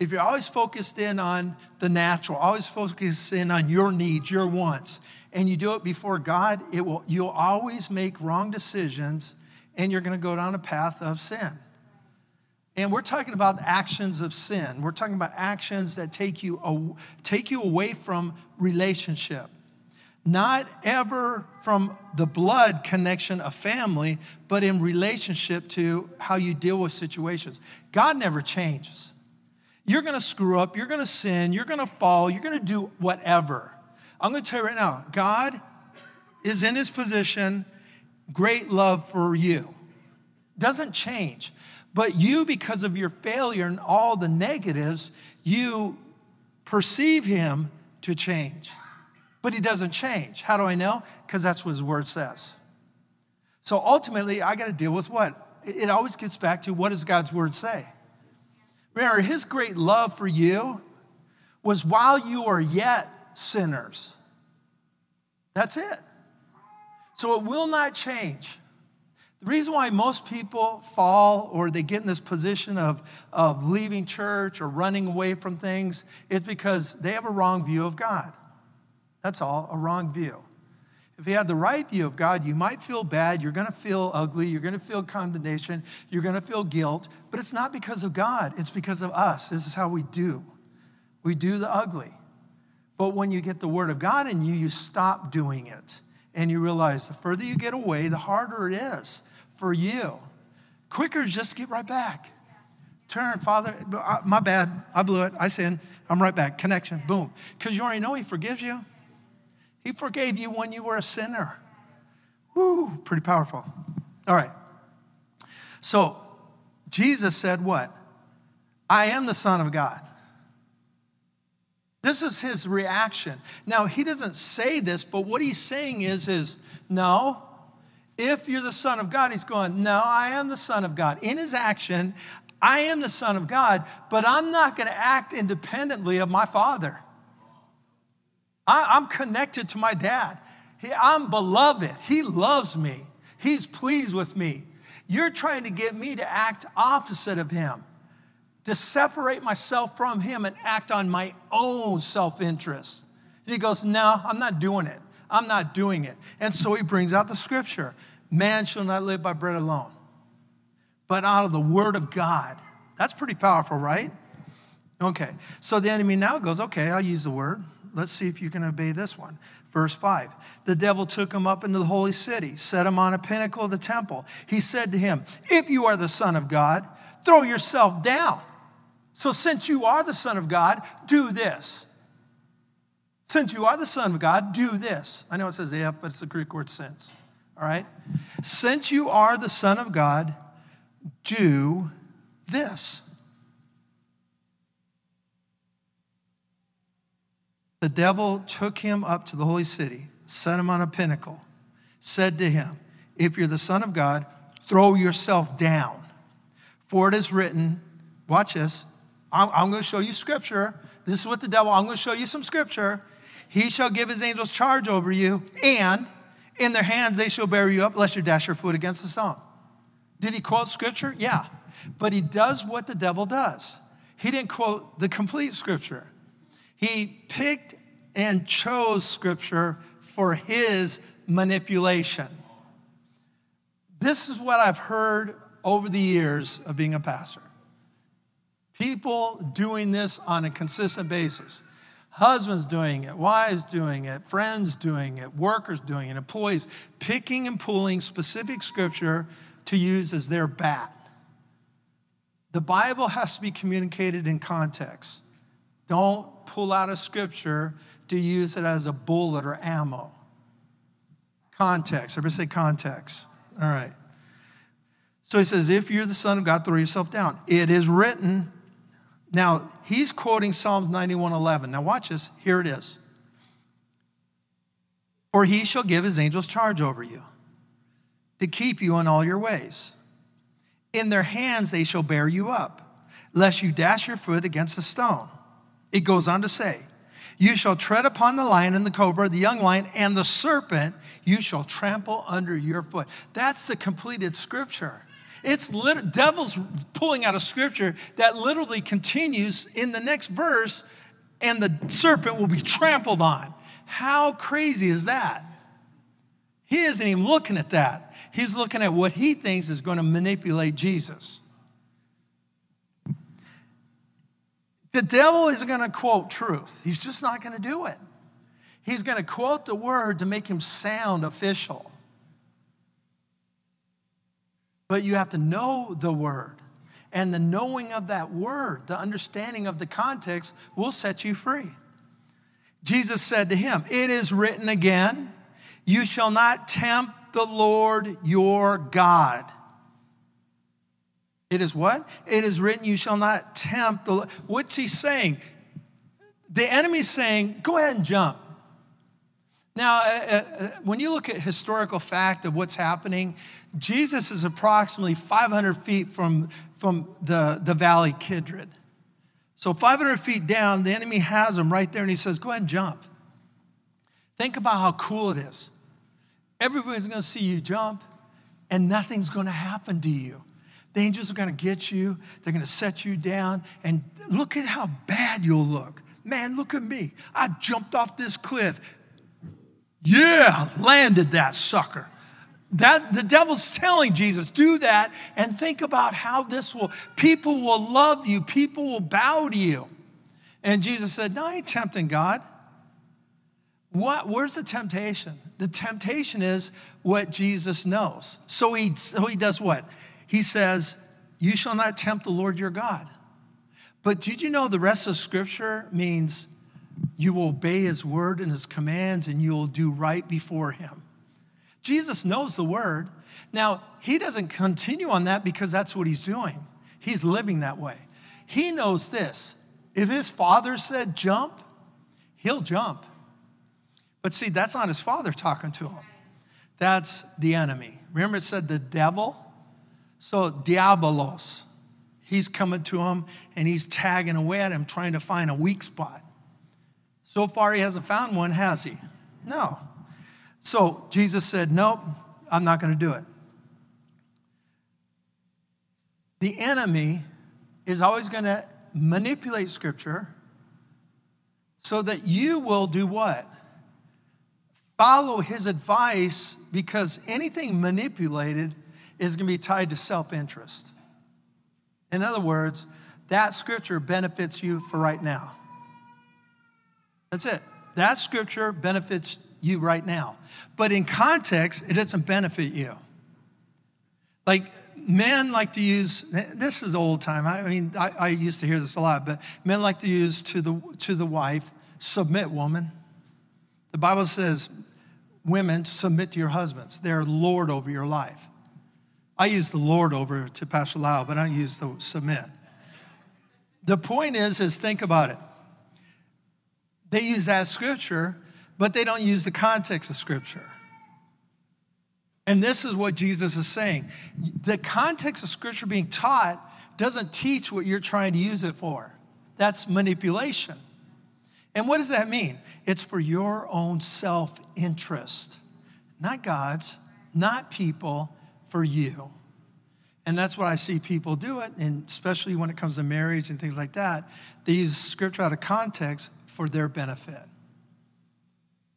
S2: If you're always focused in on the natural, always focused in on your needs, your wants, and you do it before God, it will you'll always make wrong decisions and you're going to go down a path of sin. And we're talking about actions of sin. We're talking about actions that take you, take you away from relationship. Not ever from the blood connection of family, but in relationship to how you deal with situations. God never changes. You're gonna screw up, you're gonna sin, you're gonna fall, you're gonna do whatever. I'm gonna tell you right now God is in his position, great love for you. Doesn't change. But you, because of your failure and all the negatives, you perceive him to change. But he doesn't change. How do I know? Because that's what his word says. So ultimately, I got to deal with what? It always gets back to what does God's word say? Remember, his great love for you was while you are yet sinners. That's it. So it will not change. The reason why most people fall or they get in this position of, of leaving church or running away from things is because they have a wrong view of God. That's all, a wrong view. If you had the right view of God, you might feel bad, you're gonna feel ugly, you're gonna feel condemnation, you're gonna feel guilt, but it's not because of God, it's because of us. This is how we do. We do the ugly. But when you get the Word of God in you, you stop doing it. And you realize the further you get away, the harder it is for you. Quicker, just get right back. Turn, Father, uh, my bad, I blew it, I sinned, I'm right back. Connection, boom. Because you already know He forgives you. He forgave you when you were a sinner. Woo, pretty powerful. All right. So, Jesus said what? I am the Son of God. This is his reaction. Now, he doesn't say this, but what he's saying is, is no, if you're the Son of God, he's going, No, I am the Son of God. In his action, I am the Son of God, but I'm not going to act independently of my Father. I, am connected to my dad. He, I'm beloved. He loves me. He's pleased with me. You're trying to get me to act opposite of him, to separate myself from him and act on my own self interest. And he goes, No, I'm not doing it. I'm not doing it. And so he brings out the scripture Man shall not live by bread alone, but out of the word of God. That's pretty powerful, right? Okay, so the enemy now goes, Okay, I'll use the word. Let's see if you can obey this one. Verse 5 The devil took him up into the holy city, set him on a pinnacle of the temple. He said to him, If you are the Son of God, throw yourself down. So, since you are the Son of God, do this. Since you are the Son of God, do this. I know it says if, but it's the Greek word since. All right? Since you are the Son of God, do this. The devil took him up to the holy city, set him on a pinnacle, said to him, If you're the Son of God, throw yourself down. For it is written, watch this. I'm, I'm going to show you scripture. This is what the devil, I'm going to show you some scripture. He shall give his angels charge over you, and in their hands they shall bear you up, lest you dash your foot against the stone. Did he quote scripture? Yeah. But he does what the devil does. He didn't quote the complete scripture. He picked and chose scripture for his manipulation. This is what I've heard over the years of being a pastor. People doing this on a consistent basis. Husbands doing it, wives doing it, friends doing it, workers doing it, employees picking and pulling specific scripture to use as their bat. The Bible has to be communicated in context. Don't pull out a scripture to use it as a bullet or ammo. Context. Everybody say context. All right. So he says, if you're the Son of God, throw yourself down. It is written. Now, he's quoting Psalms 91:11. Now, watch this. Here it is. For he shall give his angels charge over you to keep you in all your ways. In their hands they shall bear you up, lest you dash your foot against a stone. It goes on to say, You shall tread upon the lion and the cobra, the young lion, and the serpent you shall trample under your foot. That's the completed scripture. It's lit- devil's pulling out a scripture that literally continues in the next verse, and the serpent will be trampled on. How crazy is that? He isn't even looking at that. He's looking at what he thinks is going to manipulate Jesus. The devil isn't going to quote truth, he's just not going to do it. He's going to quote the word to make him sound official. But you have to know the word. And the knowing of that word, the understanding of the context, will set you free. Jesus said to him, It is written again, you shall not tempt the Lord your God. It is what? It is written, you shall not tempt the Lord. What's he saying? The enemy's saying, go ahead and jump. Now, uh, uh, uh, when you look at historical fact of what's happening, Jesus is approximately 500 feet from, from the, the valley Kidron. So 500 feet down, the enemy has him right there and he says, go ahead and jump. Think about how cool it is. Everybody's gonna see you jump and nothing's gonna happen to you. The angels are going to get you, they're going to set you down, and look at how bad you'll look. Man, look at me. I jumped off this cliff. Yeah, landed that sucker. That the devil's telling Jesus, do that and think about how this will, people will love you, people will bow to you. And Jesus said, No, I ain't tempting God. What, where's the temptation? The temptation is what Jesus knows. So he, so he does what? He says, You shall not tempt the Lord your God. But did you know the rest of Scripture means you will obey his word and his commands and you will do right before him? Jesus knows the word. Now, he doesn't continue on that because that's what he's doing. He's living that way. He knows this. If his father said jump, he'll jump. But see, that's not his father talking to him. That's the enemy. Remember, it said the devil so, diabolos, he's coming to him and he's tagging away at him, trying to find a weak spot. So far, he hasn't found one, has he? No. So Jesus said, Nope, I'm not going to do it. The enemy is always going to manipulate scripture so that you will do what? Follow his advice because anything manipulated is going to be tied to self interest. In other words, that scripture benefits you for right now. That's it. That scripture benefits you right now. But in context, it doesn't benefit you. Like men like to use, this is old time. I mean, I, I used to hear this a lot, but men like to use to the, to the wife, submit woman. The Bible says, women, submit to your husbands. They're Lord over your life. I use the Lord over to Pastor Lau, but I use the submit. The point is, is think about it. They use that scripture, but they don't use the context of scripture. And this is what Jesus is saying. The context of scripture being taught doesn't teach what you're trying to use it for. That's manipulation. And what does that mean? It's for your own self interest, not God's, not people, for you. And that's what I see people do it, and especially when it comes to marriage and things like that. They use scripture out of context for their benefit.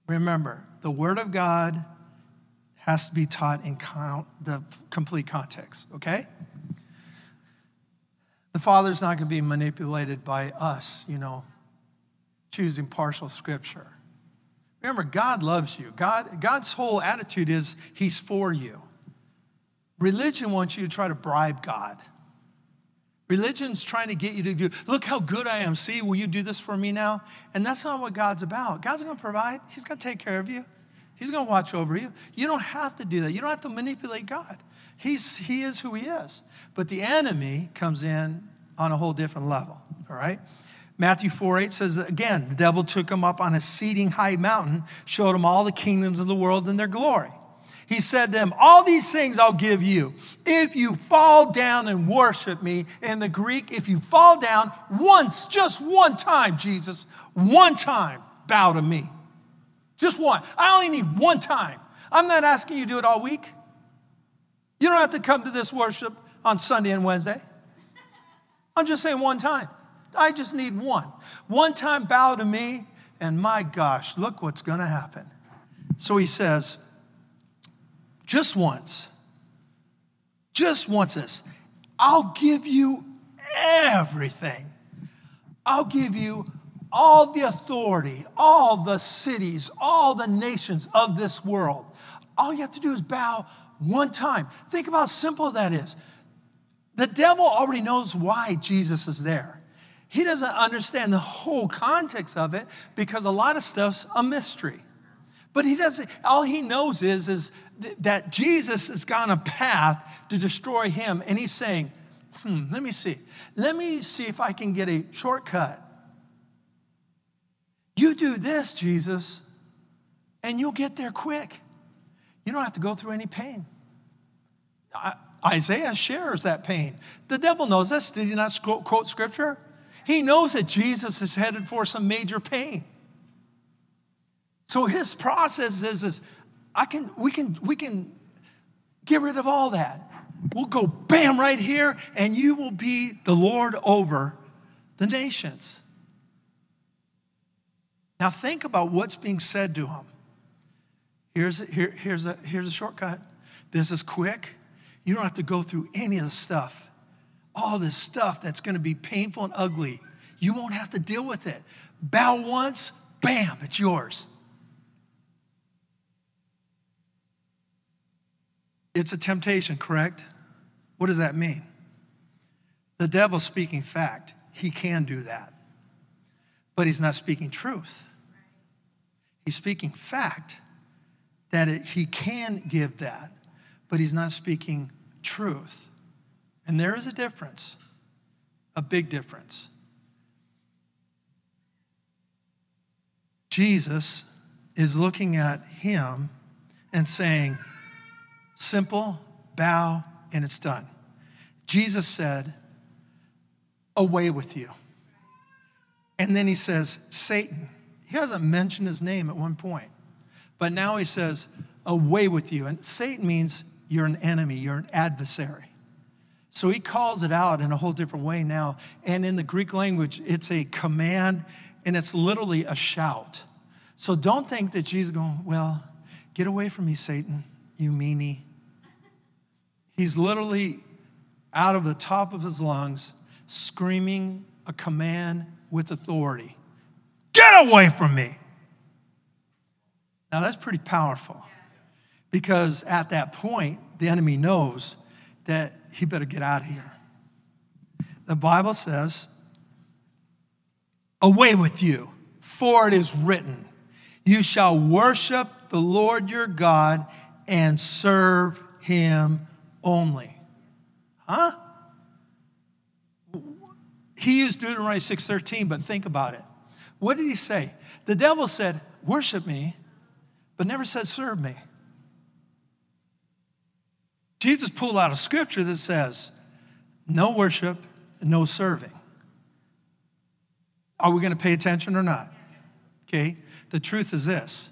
S2: Remember, the Word of God has to be taught in count, the complete context, okay? The Father's not going to be manipulated by us, you know, choosing partial scripture. Remember, God loves you. God, God's whole attitude is He's for you. Religion wants you to try to bribe God. Religion's trying to get you to do, look how good I am. See, will you do this for me now? And that's not what God's about. God's going to provide, He's going to take care of you, He's going to watch over you. You don't have to do that. You don't have to manipulate God. He's, he is who He is. But the enemy comes in on a whole different level, all right? Matthew 4 8 says, again, the devil took him up on a seating high mountain, showed him all the kingdoms of the world and their glory. He said to them, All these things I'll give you if you fall down and worship me. In the Greek, if you fall down once, just one time, Jesus, one time, bow to me. Just one. I only need one time. I'm not asking you to do it all week. You don't have to come to this worship on Sunday and Wednesday. I'm just saying one time. I just need one. One time, bow to me, and my gosh, look what's going to happen. So he says, just once, just once this, I'll give you everything. I'll give you all the authority, all the cities, all the nations of this world. All you have to do is bow one time. Think about how simple that is. The devil already knows why Jesus is there. He doesn't understand the whole context of it because a lot of stuff's a mystery. But he doesn't, all he knows is, is that Jesus has gone a path to destroy him. And he's saying, hmm, let me see. Let me see if I can get a shortcut. You do this, Jesus, and you'll get there quick. You don't have to go through any pain. I, Isaiah shares that pain. The devil knows this. Did he not quote scripture? He knows that Jesus is headed for some major pain. So his process is, is I can, we, can, we can get rid of all that. We'll go bam right here, and you will be the Lord over the nations. Now, think about what's being said to him. Here's a, here, here's, a, here's a shortcut. This is quick. You don't have to go through any of the stuff, all this stuff that's going to be painful and ugly. You won't have to deal with it. Bow once, bam, it's yours. It's a temptation, correct? What does that mean? The devil's speaking fact. He can do that. But he's not speaking truth. He's speaking fact that it, he can give that, but he's not speaking truth. And there is a difference, a big difference. Jesus is looking at him and saying, Simple, bow, and it's done. Jesus said, Away with you. And then he says, Satan. He hasn't mentioned his name at one point, But now he says, away with you. And Satan means you're an enemy, you're an adversary. So he calls it out in a whole different way now. And in the Greek language, it's a command and it's literally a shout. So don't think that Jesus going, well, get away from me, Satan, you meanie. He's literally out of the top of his lungs screaming a command with authority Get away from me. Now that's pretty powerful because at that point, the enemy knows that he better get out of here. The Bible says, Away with you, for it is written, You shall worship the Lord your God and serve him only. Huh? He used Deuteronomy 6:13, but think about it. What did he say? The devil said, "Worship me," but never said serve me. Jesus pulled out a scripture that says, "No worship, no serving." Are we going to pay attention or not? Okay? The truth is this.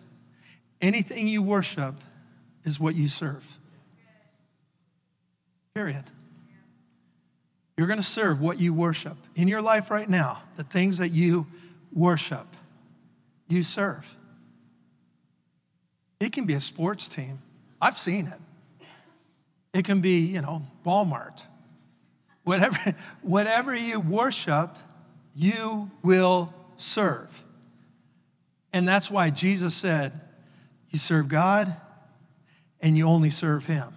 S2: Anything you worship is what you serve. Period. You're going to serve what you worship. In your life right now, the things that you worship, you serve. It can be a sports team. I've seen it. It can be, you know, Walmart. Whatever, whatever you worship, you will serve. And that's why Jesus said, You serve God and you only serve Him.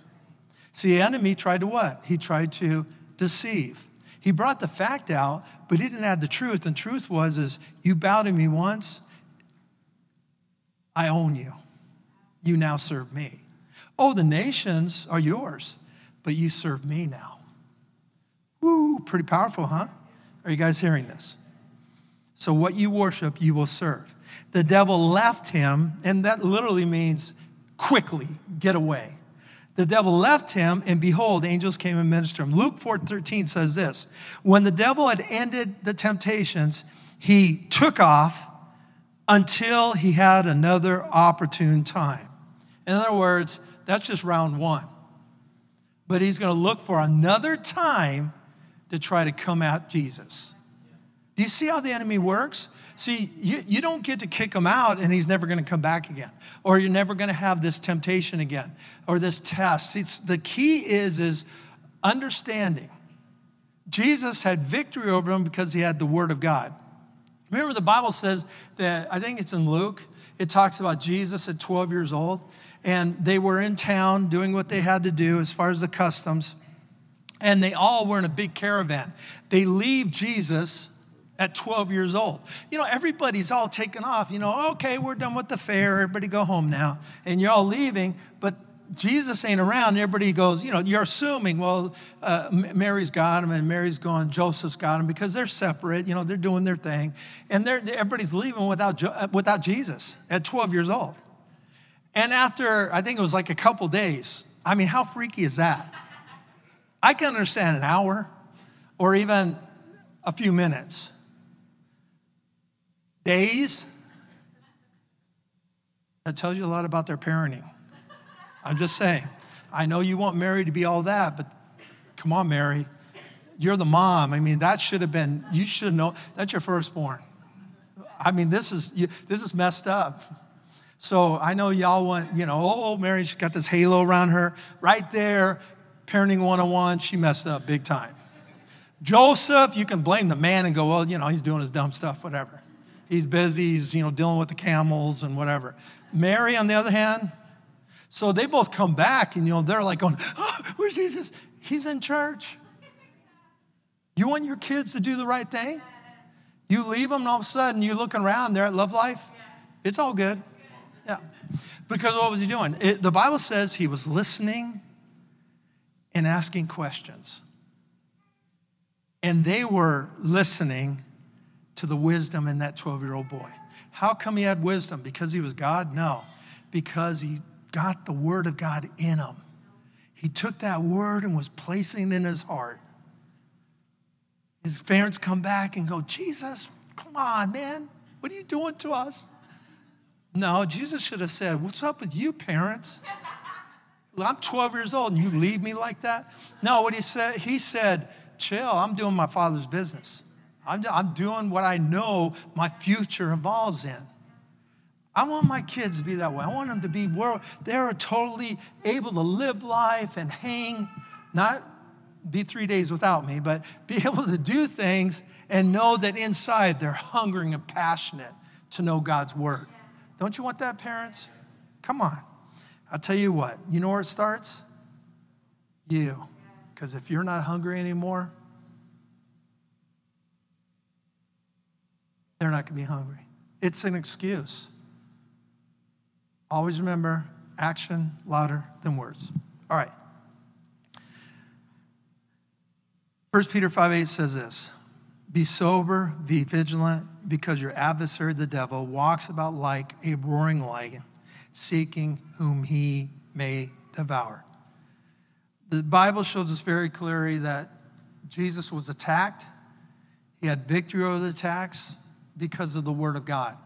S2: See, the enemy tried to what? He tried to deceive. He brought the fact out, but he didn't add the truth. And truth was is you bowed to me once, I own you. You now serve me. Oh, the nations are yours, but you serve me now. Woo, pretty powerful, huh? Are you guys hearing this? So, what you worship, you will serve. The devil left him, and that literally means quickly get away. The devil left him, and behold, angels came and ministered him. Luke 4 13 says this When the devil had ended the temptations, he took off until he had another opportune time. In other words, that's just round one. But he's going to look for another time to try to come at Jesus. Do you see how the enemy works? See, you, you don't get to kick him out and he's never going to come back again. Or you're never going to have this temptation again or this test. It's, the key is, is understanding. Jesus had victory over him because he had the word of God. Remember, the Bible says that, I think it's in Luke, it talks about Jesus at 12 years old, and they were in town doing what they had to do as far as the customs, and they all were in a big caravan. They leave Jesus at 12 years old. You know, everybody's all taken off. You know, okay, we're done with the fair. Everybody go home now. And you're all leaving, but Jesus ain't around. Everybody goes, you know, you're assuming, well, uh, Mary's got him and Mary's gone, Joseph's got him because they're separate. You know, they're doing their thing. And everybody's leaving without, uh, without Jesus at 12 years old. And after, I think it was like a couple days, I mean, how freaky is that? I can understand an hour or even a few minutes days. That tells you a lot about their parenting. I'm just saying. I know you want Mary to be all that, but come on, Mary. You're the mom. I mean, that should have been, you should know, that's your firstborn. I mean, this is, this is messed up. So I know y'all want, you know, oh, oh Mary's got this halo around her. Right there, parenting 101, she messed up big time. Joseph, you can blame the man and go, well, you know, he's doing his dumb stuff, whatever. He's busy, he's, you know, dealing with the camels and whatever. Mary, on the other hand, so they both come back and, you know, they're like going, oh, where's Jesus? He's in church. You want your kids to do the right thing? You leave them and all of a sudden you're looking around, they're at Love Life. It's all good. Yeah. Because what was he doing? It, the Bible says he was listening and asking questions. And they were listening to the wisdom in that 12 year old boy. How come he had wisdom? Because he was God? No, because he got the word of God in him. He took that word and was placing it in his heart. His parents come back and go, Jesus, come on, man. What are you doing to us? No, Jesus should have said, What's up with you, parents? I'm 12 years old and you leave me like that? No, what he said, he said, Chill, I'm doing my father's business. I'm, I'm doing what I know my future involves in. I want my kids to be that way. I want them to be where they're totally able to live life and hang, not be three days without me, but be able to do things and know that inside they're hungering and passionate to know God's word. Don't you want that, parents? Come on. I'll tell you what, you know where it starts? You. Because if you're not hungry anymore, they're not going to be hungry. It's an excuse. Always remember action louder than words. All right. 1 Peter 5 8 says this Be sober, be vigilant, because your adversary, the devil, walks about like a roaring lion, seeking whom he may devour. The Bible shows us very clearly that Jesus was attacked. He had victory over the attacks because of the Word of God.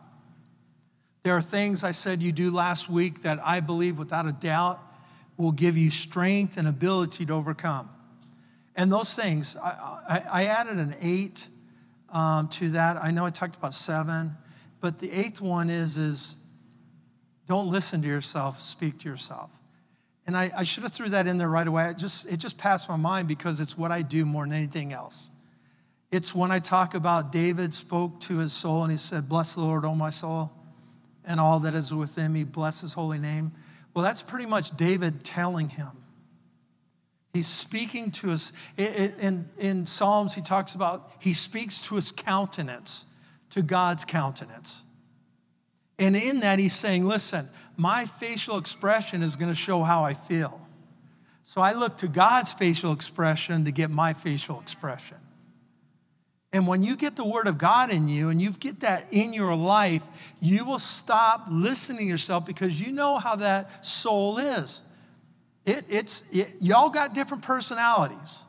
S2: There are things I said you do last week that I believe without a doubt will give you strength and ability to overcome. And those things, I, I, I added an eight um, to that. I know I talked about seven, but the eighth one is, is don't listen to yourself, speak to yourself. And I, I should have threw that in there right away. It just, it just passed my mind because it's what I do more than anything else. It's when I talk about David spoke to his soul and he said, Bless the Lord, O my soul and all that is within me, bless his holy name. Well, that's pretty much David telling him. He's speaking to us. In, in Psalms, he talks about, he speaks to his countenance, to God's countenance. And in that, he's saying, listen, my facial expression is going to show how I feel. So I look to God's facial expression to get my facial expression. And when you get the word of God in you and you get that in your life, you will stop listening to yourself because you know how that soul is. It, it's, it, y'all got different personalities.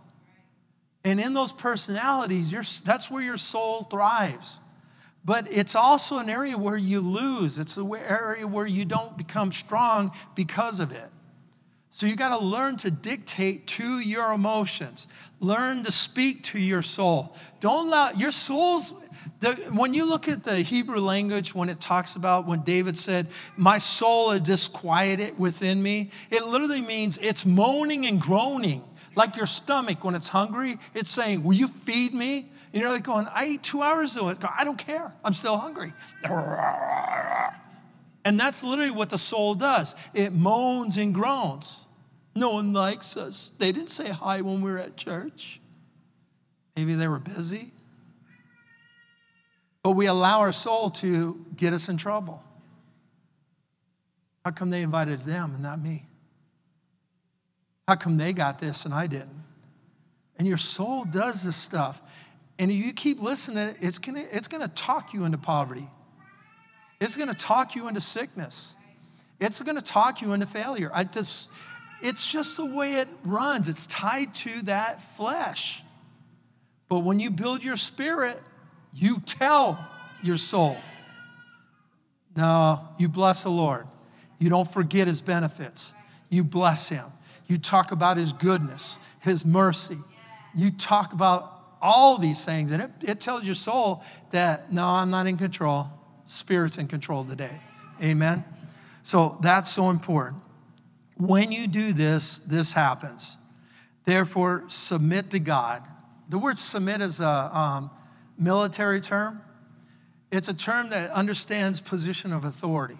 S2: And in those personalities, that's where your soul thrives. But it's also an area where you lose. It's an area where you don't become strong because of it. So you got to learn to dictate to your emotions. Learn to speak to your soul. Don't allow your soul's. The, when you look at the Hebrew language, when it talks about when David said, My soul is disquieted within me, it literally means it's moaning and groaning. Like your stomach when it's hungry, it's saying, Will you feed me? And you're like going, I ate two hours ago. I don't care. I'm still hungry. And that's literally what the soul does it moans and groans. No one likes us. They didn't say hi when we were at church. Maybe they were busy. But we allow our soul to get us in trouble. How come they invited them and not me? How come they got this and I didn't? And your soul does this stuff. And if you keep listening, it's gonna, it's gonna talk you into poverty. It's gonna talk you into sickness. It's gonna talk you into failure. I just, it's just the way it runs, it's tied to that flesh. But when you build your spirit, you tell your soul. No, you bless the Lord. You don't forget his benefits. You bless him. You talk about his goodness, his mercy. You talk about all these things, and it, it tells your soul that, no, I'm not in control. Spirit's in control today. Amen? So that's so important. When you do this, this happens. Therefore, submit to God. The word submit is a um, military term, it's a term that understands position of authority.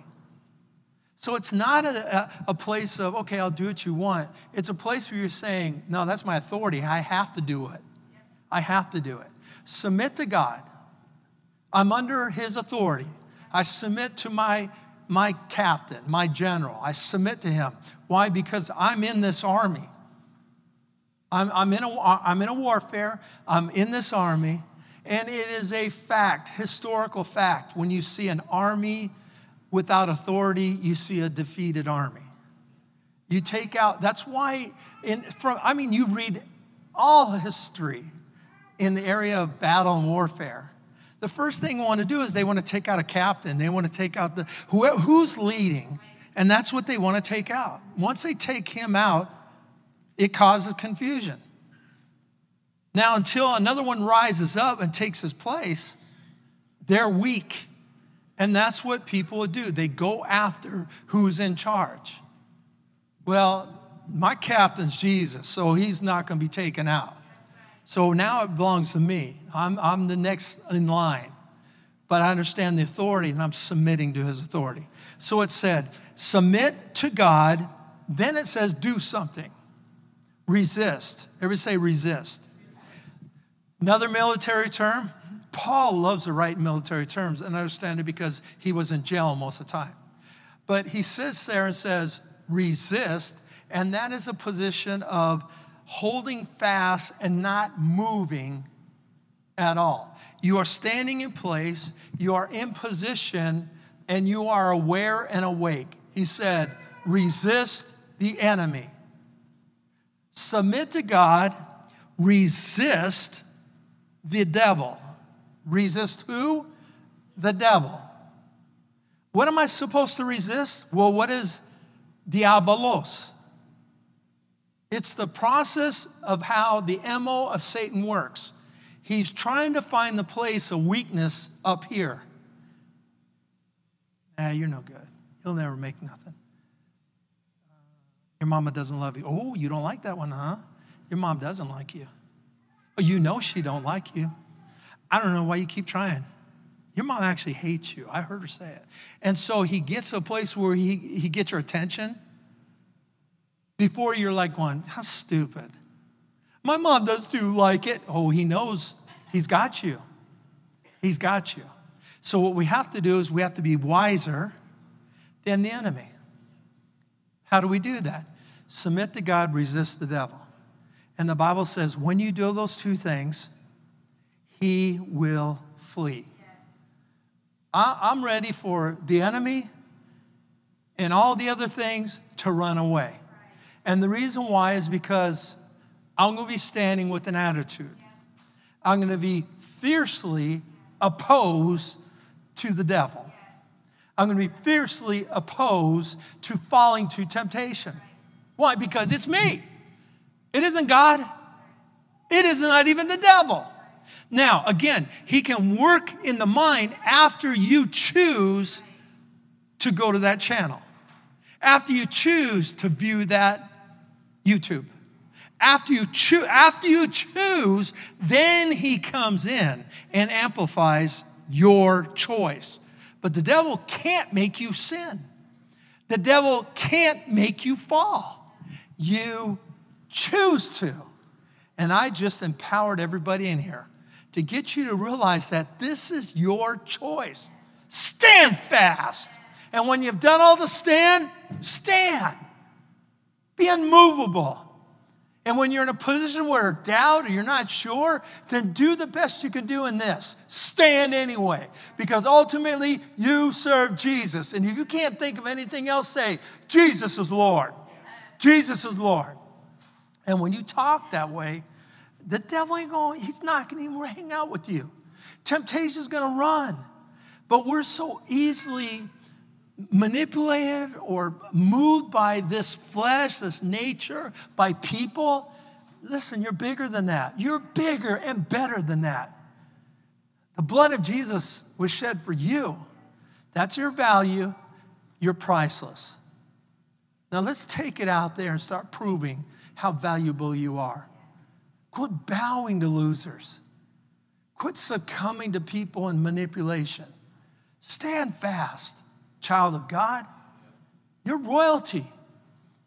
S2: So it's not a, a, place of, okay, I'll do what you want. It's a place where you're saying, no, that's my authority. I have to do it. I have to do it. Submit to God. I'm under his authority. I submit to my my captain, my general. I submit to him. Why? Because I'm in this army. I'm, I'm, in, a, I'm in a warfare. I'm in this army. And it is a fact, historical fact. When you see an army without authority, you see a defeated army. You take out, that's why, in, from, I mean, you read all history in the area of battle and warfare. The first thing they want to do is they want to take out a captain. They want to take out the who, who's leading, and that's what they want to take out. Once they take him out, it causes confusion. Now, until another one rises up and takes his place, they're weak. And that's what people would do. They go after who's in charge. Well, my captain's Jesus, so he's not going to be taken out. So now it belongs to me. I'm, I'm the next in line. But I understand the authority and I'm submitting to his authority. So it said, submit to God. Then it says, do something. Resist. Everybody say resist. Another military term. Paul loves to write military terms, and I understand it because he was in jail most of the time. But he sits there and says, resist, and that is a position of holding fast and not moving at all. You are standing in place, you are in position, and you are aware and awake. He said, resist the enemy. Submit to God, resist the devil. Resist who? The devil. What am I supposed to resist? Well, what is diabolos? It's the process of how the MO of Satan works. He's trying to find the place of weakness up here. Ah, you're no good. You'll never make nothing. Your mama doesn't love you. Oh, you don't like that one, huh? Your mom doesn't like you. Oh, you know she don't like you. I don't know why you keep trying. Your mom actually hates you. I heard her say it. And so he gets to a place where he, he gets your attention before you're like going, how stupid. My mom does too like it. Oh, he knows he's got you. He's got you. So what we have to do is we have to be wiser than the enemy. How do we do that? Submit to God, resist the devil. And the Bible says when you do those two things, he will flee. I'm ready for the enemy and all the other things to run away. And the reason why is because I'm going to be standing with an attitude. I'm going to be fiercely opposed to the devil. I'm going to be fiercely opposed to falling to temptation. Why? Because it's me. It isn't God. It is not even the devil. Now, again, he can work in the mind after you choose to go to that channel, after you choose to view that YouTube. After you, choo- after you choose, then he comes in and amplifies your choice. But the devil can't make you sin. The devil can't make you fall. You choose to. And I just empowered everybody in here to get you to realize that this is your choice. Stand fast. And when you've done all the stand, stand. Be unmovable. And when you're in a position where doubt or you're not sure, then do the best you can do in this. Stand anyway, because ultimately you serve Jesus. And if you can't think of anything else, say, Jesus is Lord. Jesus is Lord. And when you talk that way, the devil ain't going, he's not going to even hang out with you. Temptation is going to run. But we're so easily manipulated or moved by this flesh, this nature, by people. Listen, you're bigger than that. You're bigger and better than that. The blood of Jesus was shed for you. That's your value. You're priceless. Now let's take it out there and start proving how valuable you are. Quit bowing to losers. Quit succumbing to people and manipulation. Stand fast, child of God. You're royalty.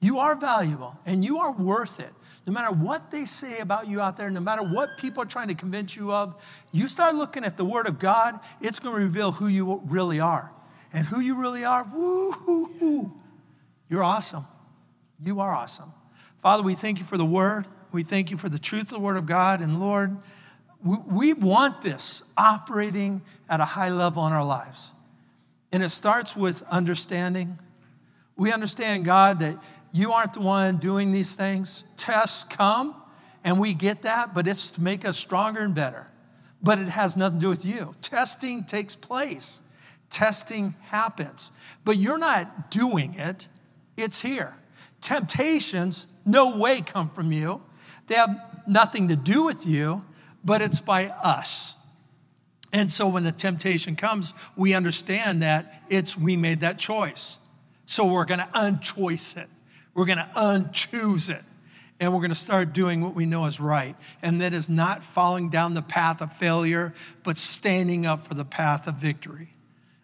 S2: You are valuable and you are worth it. No matter what they say about you out there, no matter what people are trying to convince you of, you start looking at the Word of God, it's going to reveal who you really are. And who you really are, woo. You're awesome. You are awesome. Father, we thank you for the Word. We thank you for the truth of the Word of God. And Lord, we want this operating at a high level in our lives. And it starts with understanding. We understand, God, that you aren't the one doing these things. Tests come, and we get that, but it's to make us stronger and better. but it has nothing to do with you. Testing takes place, testing happens, but you're not doing it, it's here. Temptations, no way come from you. They have nothing to do with you, but it's by us. And so when the temptation comes, we understand that it's we made that choice. So we're going to unchoice it. We're going to unchoose it. And we're going to start doing what we know is right. And that is not falling down the path of failure, but standing up for the path of victory.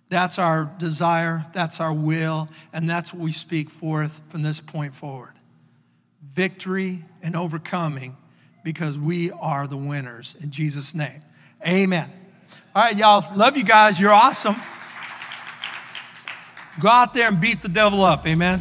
S2: That's our desire, that's our will, and that's what we speak forth from this point forward. Victory and overcoming because we are the winners in Jesus' name. Amen. All right, y'all. Love you guys. You're awesome. Go out there and beat the devil up. Amen.